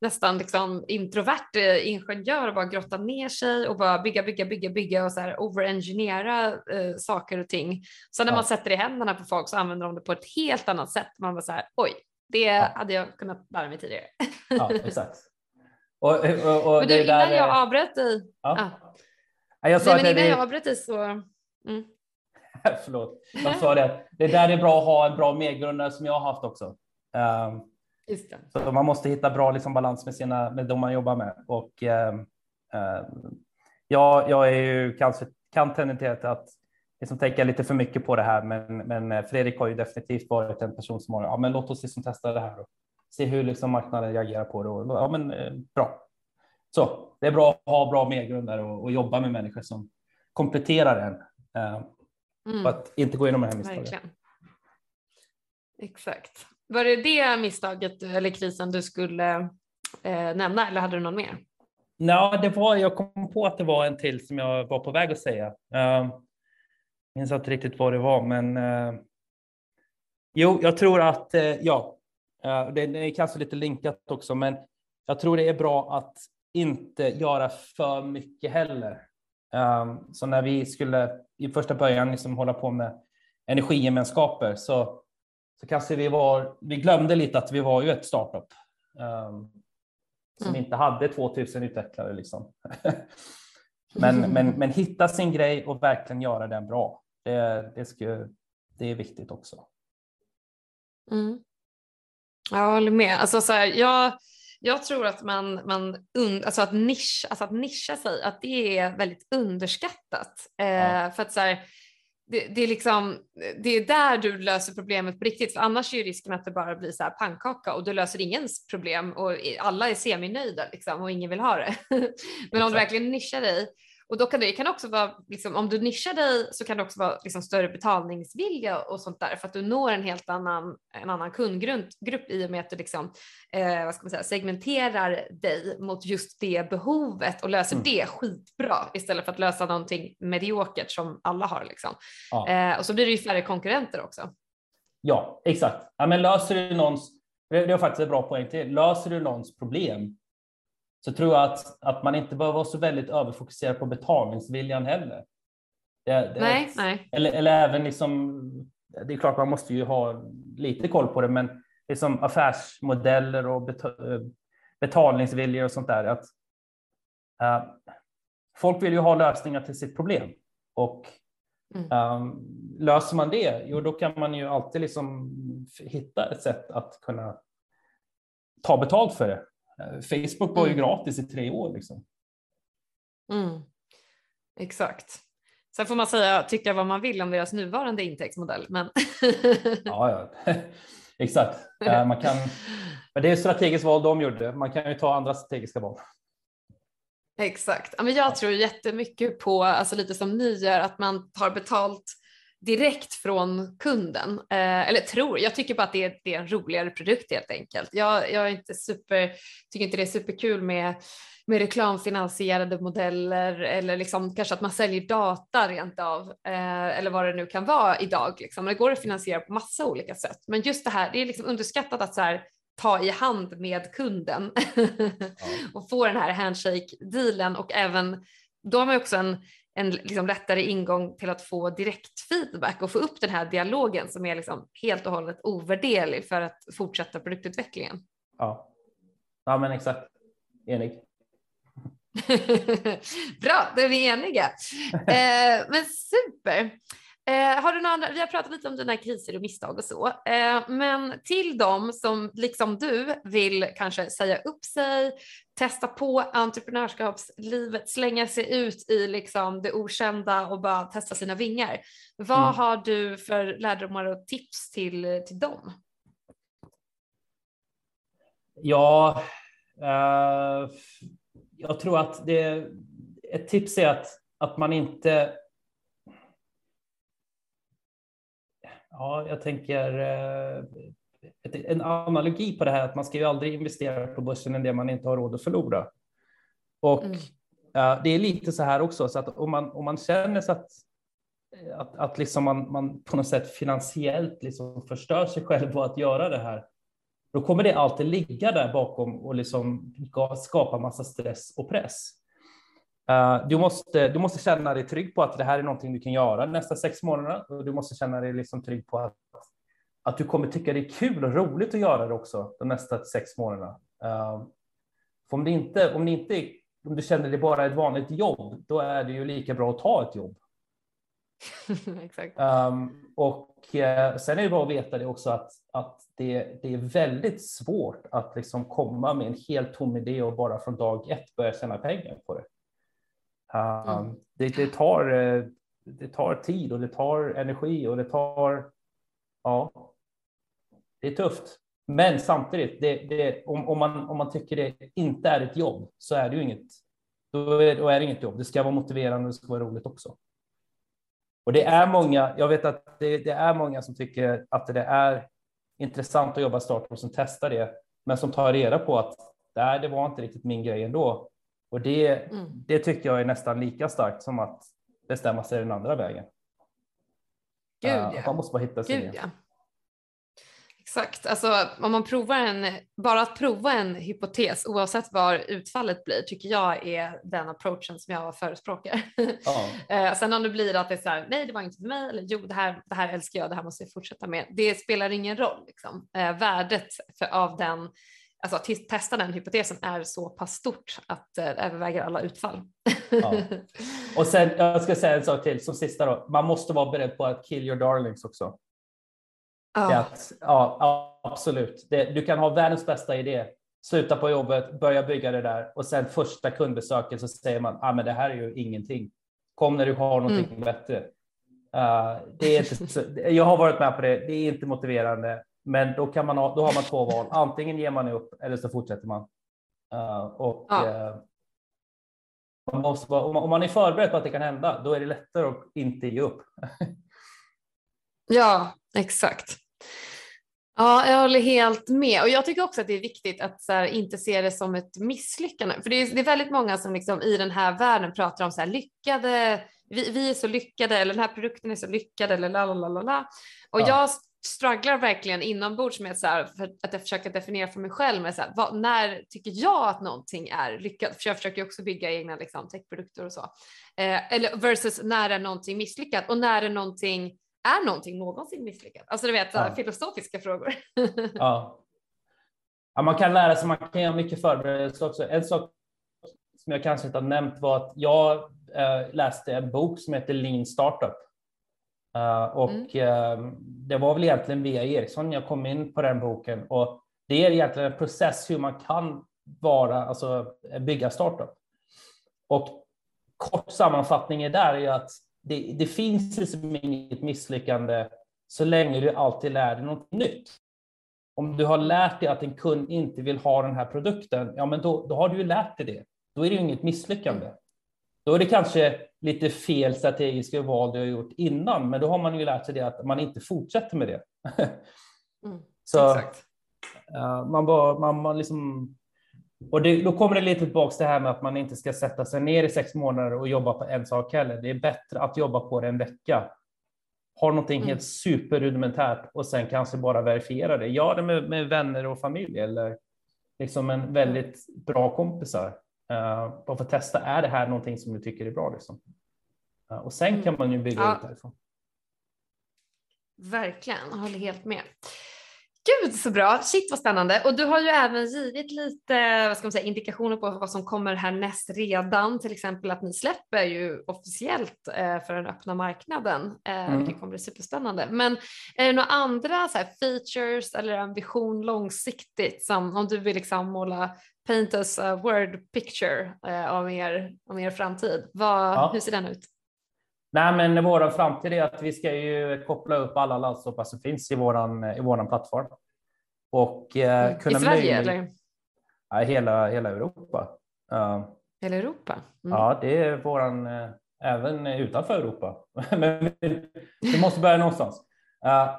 nästan liksom introvert eh, ingenjör och bara grotta ner sig och bara bygga, bygga, bygga, bygga och så här overengineera eh, saker och ting. Så när Ja. man sätter i händerna på folk så använder de det på ett helt annat sätt. Man bara så här, oj, det Ja. hade jag kunnat lära mig tidigare. Ja, exakt. Och, och, och du, är där, innan jag avbröt dig, ja. ah. Jag sa nej, men det, innan jag det, avbröt dig så, mm. förlåt, jag sa det. Det är där är bra att ha en bra medgrundare som jag har haft också. Just det. Så man måste hitta bra liksom, balans med, sina, med de man jobbar med. Och, eh, eh, jag, jag är ju kanske kan tendera till att liksom, tänka lite för mycket på det här, men, men eh, Fredrik har ju definitivt varit en person som har, ja men låt oss liksom testa det här och se hur liksom marknaden reagerar på det. Och, ja men eh, bra. Så det är bra att ha bra medgrundare och, och jobba med människor som kompletterar en. Eh, Mm. och att inte gå igenom det här misstaget. Verkligen. Exakt. Var det det misstaget eller krisen du skulle eh, nämna eller hade du någon mer? Nej, det var, jag kom på att det var en till som jag var på väg att säga. Jag minns inte riktigt vad det var, men uh, jo, jag tror att, uh, ja, det, det är kanske lite linkat också, men jag tror det är bra att inte göra för mycket heller. Um, så när vi skulle i första början liksom hålla på med energigemenskaper så, så kanske vi var, vi glömde lite att vi var ju ett startup. Um, som mm. inte hade 2000 utvecklare. Liksom. men, men, men hitta sin grej och verkligen göra den bra. Det, det, ska, det är viktigt också. Mm. Jag håller med. Alltså, så här, jag, jag tror att man, man und, alltså att, nisch, alltså att nischa sig, att det är väldigt underskattat. Eh, ja. För att så här, det, det, är liksom, det är där du löser problemet på riktigt, för annars är ju risken att det bara blir så här pannkaka och du löser ingens problem och alla är seminöjda liksom, och ingen vill ha det. Men om du verkligen nischar dig och då kan det, det kan också vara, liksom, om du nischar dig så kan det också vara liksom, större betalningsvilja och sånt där för att du når en helt annan, en annan kundgrupp i och med att du liksom, eh, vad ska man säga, segmenterar dig mot just det behovet och löser mm. det skitbra istället för att lösa någonting mediokert som alla har. Liksom. Ja. Eh, och så blir det ju färre konkurrenter också. Ja, exakt. Ja, men löser du någons, det är faktiskt ett bra poäng till, löser du någons problem så tror jag att, att man inte behöver vara så väldigt överfokuserad på betalningsviljan heller. Det, det, nej, nej. Eller, eller även liksom, det är klart man måste ju ha lite koll på det, men liksom affärsmodeller och betalningsviljor och sånt där. Att, uh, folk vill ju ha lösningar till sitt problem och mm. um, löser man det, jo, då kan man ju alltid liksom hitta ett sätt att kunna ta betalt för det. Eh, Facebook var ju mm. gratis i tre år. Liksom. Mm. Exakt. Sen får man säga, tycka vad man vill om deras nuvarande intäktsmodell. Men... ja, ja. exakt. Eh, man kan... Men det är ett strategiskt val de gjorde. Man kan ju ta andra strategiska val. Exakt. Men jag tror jättemycket på, alltså lite som ni gör, att man tar betalt direkt från kunden. Eh, eller tror, jag tycker bara att det är, det är en roligare produkt helt enkelt. Jag, jag är inte super, tycker inte det är superkul med, med reklamfinansierade modeller eller liksom kanske att man säljer data rent av eh, eller vad det nu kan vara idag. Liksom. Det går att finansiera på massa olika sätt. Men just det här, det är liksom underskattat att så här, ta i hand med kunden ja. och få den här handshake-dealen och även då har man också en, en liksom lättare ingång till att få direkt feedback och få upp den här dialogen som är liksom helt och hållet ovärderlig för att fortsätta produktutvecklingen. Ja, ja men exakt. Enig. Bra, då är vi eniga. Eh, men super. Eh, har du några andra, vi har pratat lite om dina kriser och misstag och så, eh, men till dem som liksom du vill kanske säga upp sig, testa på entreprenörskapslivet, slänga sig ut i liksom det okända och bara testa sina vingar. Vad mm. har du för lärdomar och tips till, till dem? Ja, eh, jag tror att det, ett tips är att, att man inte Ja, jag tänker eh, en analogi på det här att man ska ju aldrig investera på börsen än det man inte har råd att förlora. Och mm. det är lite så här också, så att om man, om man känner så att, att, att liksom man, man på något sätt finansiellt liksom förstör sig själv på att göra det här, då kommer det alltid ligga där bakom och liksom skapa massa stress och press. Uh, du, måste, du måste känna dig trygg på att det här är någonting du kan göra nästa sex månader och du måste känna dig liksom trygg på att, att du kommer tycka det är kul och roligt att göra det också de nästa sex månaderna. Uh, om, det inte, om, det inte, om du känner det bara ett vanligt jobb, då är det ju lika bra att ta ett jobb. um, och uh, sen är det bra att veta det också att, att det, det är väldigt svårt att liksom komma med en helt tom idé och bara från dag ett börja tjäna pengar på det. Mm. Det, det, tar, eh, det tar tid och det tar energi och det tar... Ja, det är tufft. Men samtidigt, det, det, om, om, man, om man tycker det inte är ett jobb så är det ju inget. Då är, då är det inget jobb. Det ska vara motiverande och det ska vara roligt också. Och det är många. Jag vet att det, det är många som tycker att det är intressant att jobba startup och som testar det, men som tar reda på att nej, det var inte riktigt min grej ändå. Och det, mm. det tycker jag är nästan lika starkt som att bestämma sig den andra vägen. Gud, uh, ja. Man måste bara hitta sin Gud, ja. Exakt, alltså om man provar en, bara att prova en hypotes oavsett vad utfallet blir tycker jag är den approachen som jag förespråkar. Ja. Eh, sen om det blir att det är så här, nej det var inte för mig eller jo det här, det här älskar jag, det här måste jag fortsätta med. Det spelar ingen roll liksom. Eh, värdet för, av den, alltså att testa den hypotesen är så pass stort att eh, överväger alla utfall. Ja. Och sen, jag ska säga en sak till som sista då, man måste vara beredd på att kill your darlings också. Ja. Att, ja, absolut. Det, du kan ha världens bästa idé, sluta på jobbet, börja bygga det där och sen första kundbesöket så säger man ah, men det här är ju ingenting. Kom när du har någonting mm. bättre. Uh, det är inte jag har varit med på det. Det är inte motiverande, men då, kan man ha, då har man två val. Antingen ger man upp eller så fortsätter man. Uh, och, ja. uh, man måste, om man är förberedd på att det kan hända, då är det lättare att inte ge upp. ja, exakt. Ja, jag håller helt med och jag tycker också att det är viktigt att här, inte se det som ett misslyckande. För det är, det är väldigt många som liksom i den här världen pratar om så här, lyckade, vi, vi är så lyckade eller den här produkten är så lyckad eller la la la la. Och ja. jag strugglar verkligen inombords med så här, för att jag försöker definiera för mig själv med så här, vad, när tycker jag att någonting är lyckat? För jag försöker också bygga egna liksom, techprodukter och så. Eh, eller versus när är någonting misslyckat och när är någonting är någonting någonsin misslyckat? Alltså du vet, ja. filosofiska frågor. ja. ja, man kan lära sig, man kan göra mycket förberedelser också. En sak som jag kanske inte har nämnt var att jag äh, läste en bok som heter Lean Startup. Uh, och mm. uh, det var väl egentligen via Ericsson jag kom in på den boken och det är egentligen en process hur man kan vara, alltså bygga startup. Och kort sammanfattning är där är att det, det finns liksom inget misslyckande så länge du alltid lär dig något nytt. Om du har lärt dig att en kund inte vill ha den här produkten, ja men då, då har du ju lärt dig det. Då är det ju inget misslyckande. Då är det kanske lite fel strategiska val du har gjort innan, men då har man ju lärt sig det att man inte fortsätter med det. Mm, så exakt. Man, bara, man, man liksom och det, då kommer det lite tillbaka till det här med att man inte ska sätta sig ner i sex månader och jobba på en sak heller. Det är bättre att jobba på det en vecka. Ha någonting mm. helt superrudimentärt och sen kanske bara verifiera det. Gör det med, med vänner och familj eller liksom en väldigt bra kompisar. Uh, bara för att testa, är det här någonting som du tycker är bra? Liksom? Uh, och sen kan man ju bygga ja. ut därifrån. Verkligen, håller helt med. Gud så bra, shit vad spännande. Och du har ju även givit lite vad ska man säga, indikationer på vad som kommer härnäst redan, till exempel att ni släpper ju officiellt eh, för den öppna marknaden, eh, mm. vilket kommer bli superspännande. Men är det några andra så här, features eller en vision långsiktigt som om du vill liksom måla paint us a word picture eh, av, er, om er framtid, vad, ja. hur ser den ut? Nej, men vår framtid är att vi ska ju koppla upp alla laddstolpar som finns i våran, i våran plattform. Och eh, mm. kunna I Sverige eller? Ja, hela, hela Europa. Uh, hela Europa? Mm. Ja, det är våran, eh, även utanför Europa. men vi måste börja någonstans.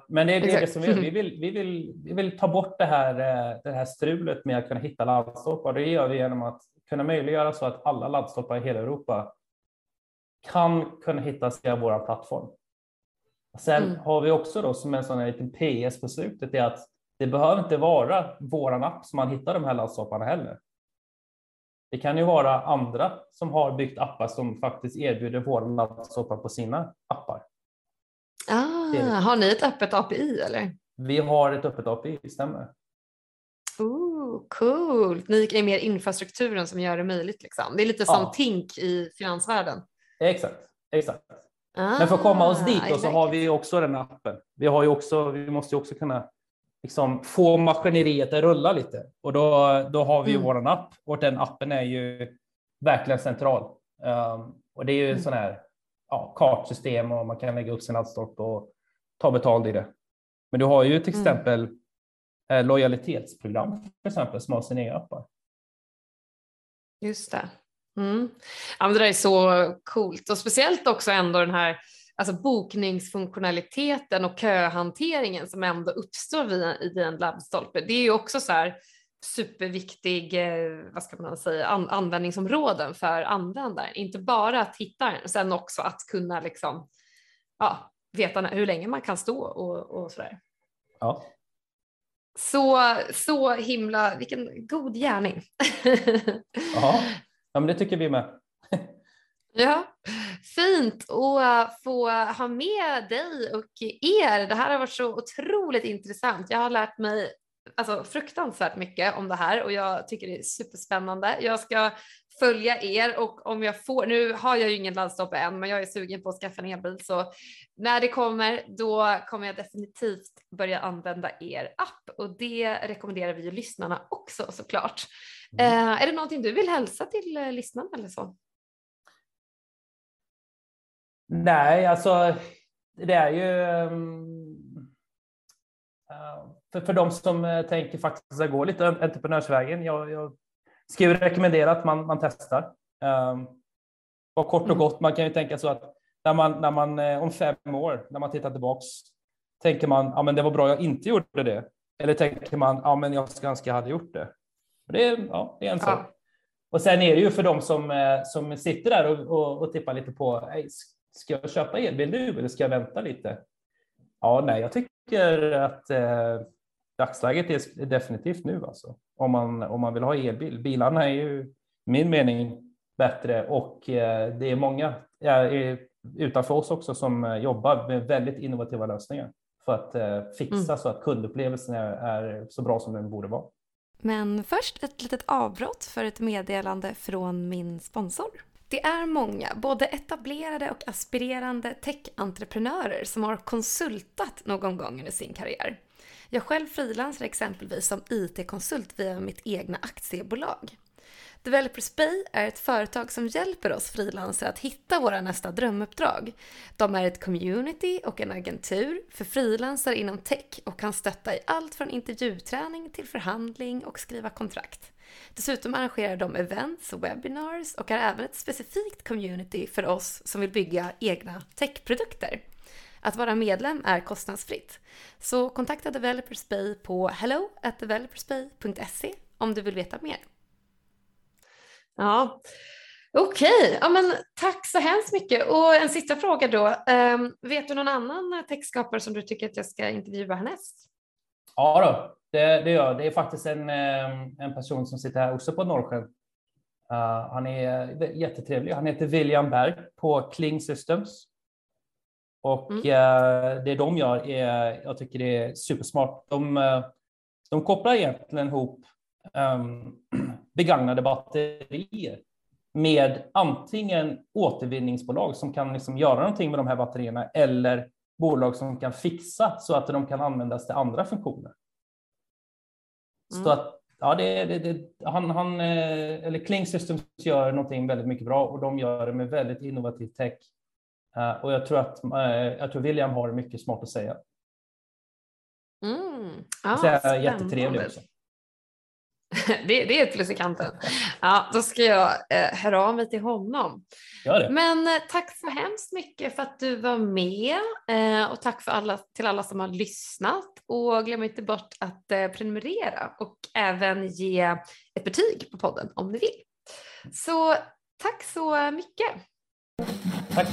Men det är det, det som vi, vi, vill, vi, vill, vi vill ta bort det här, uh, det här strulet med att kunna hitta laddstolpar. Det gör vi genom att kunna möjliggöra så att alla laddstolpar i hela Europa kan kunna hittas via vår plattform. Sen mm. har vi också då som en sån här liten PS på slutet är att det behöver inte vara våran app som man hittar de här laddstolparna heller. Det kan ju vara andra som har byggt appar som faktiskt erbjuder våra laddstolpar på sina appar. Ah, har ni ett öppet API eller? Vi har ett öppet API, stämmer. Ooh, coolt. Ni är mer infrastrukturen som gör det möjligt. Liksom. Det är lite som ja. Tink i finansvärlden. Exakt, exakt. Ah, Men för att komma oss dit då, så har vi också den appen. Vi, har ju också, vi måste ju också kunna liksom få maskineriet att rulla lite och då, då har vi mm. våran app och den appen är ju verkligen central. Um, och det är ju mm. sån här ja, kartsystem och man kan lägga upp sin laddstolpe och ta betalt i det. Men du har ju till mm. exempel mm. lojalitetsprogram för exempel som har sina egna appar. Just det. Mm. Ja, det där är så coolt och speciellt också ändå den här alltså bokningsfunktionaliteten och köhanteringen som ändå uppstår via, i en laddstolpe. Det är ju också så här, superviktig, eh, vad ska man säga, an användningsområden för användaren. Inte bara att hitta den, sen också att kunna liksom, ja, veta hur länge man kan stå och, och sådär. Ja. Så, så himla, vilken god gärning. ja, men det tycker vi med. Ja, fint att få ha med dig och er. Det här har varit så otroligt intressant. Jag har lärt mig alltså, fruktansvärt mycket om det här och jag tycker det är superspännande. Jag ska följa er och om jag får, nu har jag ju ingen laddstolpe än, men jag är sugen på att skaffa en elbil så när det kommer då kommer jag definitivt börja använda er app och det rekommenderar vi ju lyssnarna också såklart. Mm. Eh, är det någonting du vill hälsa till eh, lyssnarna eller så? Nej, alltså det är ju um, för, för de som uh, tänker faktiskt att gå lite entreprenörsvägen. Jag, jag skulle rekommendera att man, man testar. Um, och kort och mm. gott, man kan ju tänka så att när man, när man uh, om fem år, när man tittar tillbaks, tänker man ja, men det var bra jag inte gjorde det. Eller tänker man ja, men jag ska önska jag hade gjort det. Det är, ja, det är en sak. Och sen är det ju för de som, som sitter där och, och, och tippar lite på ska jag köpa elbil nu eller ska jag vänta lite? Ja, nej, jag tycker att eh, dagsläget är definitivt nu alltså. Om man, om man vill ha elbil. Bilarna är ju min mening bättre och eh, det är många utanför oss också som eh, jobbar med väldigt innovativa lösningar för att eh, fixa mm. så att kundupplevelsen är, är så bra som den borde vara. Men först ett litet avbrott för ett meddelande från min sponsor. Det är många, både etablerade och aspirerande tech-entreprenörer som har konsultat någon gång under sin karriär. Jag själv frilansar exempelvis som IT-konsult via mitt egna aktiebolag. Developers Bay är ett företag som hjälper oss frilansare att hitta våra nästa drömuppdrag. De är ett community och en agentur för frilansare inom tech och kan stötta i allt från intervjuträning till förhandling och skriva kontrakt. Dessutom arrangerar de events och webinars och är även ett specifikt community för oss som vill bygga egna techprodukter. Att vara medlem är kostnadsfritt. Så kontakta Developers Bay på hello at developersbay.se om du vill veta mer. Ja, okej. Okay. Ja, men tack så hemskt mycket. Och en sista fråga då. Um, vet du någon annan techskapare som du tycker att jag ska intervjua härnäst? Ja, då. Det, det gör Det är faktiskt en, ehm, en person som sitter här också på Norrsjön. Uh, han är jättetrevlig. Han heter William Berg på Kling Systems. Och mm. uh, det de gör är, jag tycker det är supersmart. De, uh, de kopplar egentligen ihop um, begagnade batterier med antingen återvinningsbolag som kan liksom göra någonting med de här batterierna eller bolag som kan fixa så att de kan användas till andra funktioner. Mm. Så att, ja, det, det, det, han, han, eh, eller Kling Systems gör någonting väldigt mycket bra och de gör det med väldigt innovativ tech. Uh, och jag tror att uh, jag tror William har mycket smart att säga. Mm. Ah, så är jättetrevlig också. det, det, är ett plus i kanten. Ja, då ska jag eh, höra av mig till honom. Men eh, tack så hemskt mycket för att du var med eh, och tack för alla, till alla som har lyssnat och glöm inte bort att eh, prenumerera och även ge ett betyg på podden om ni vill. Så tack så mycket. Tack.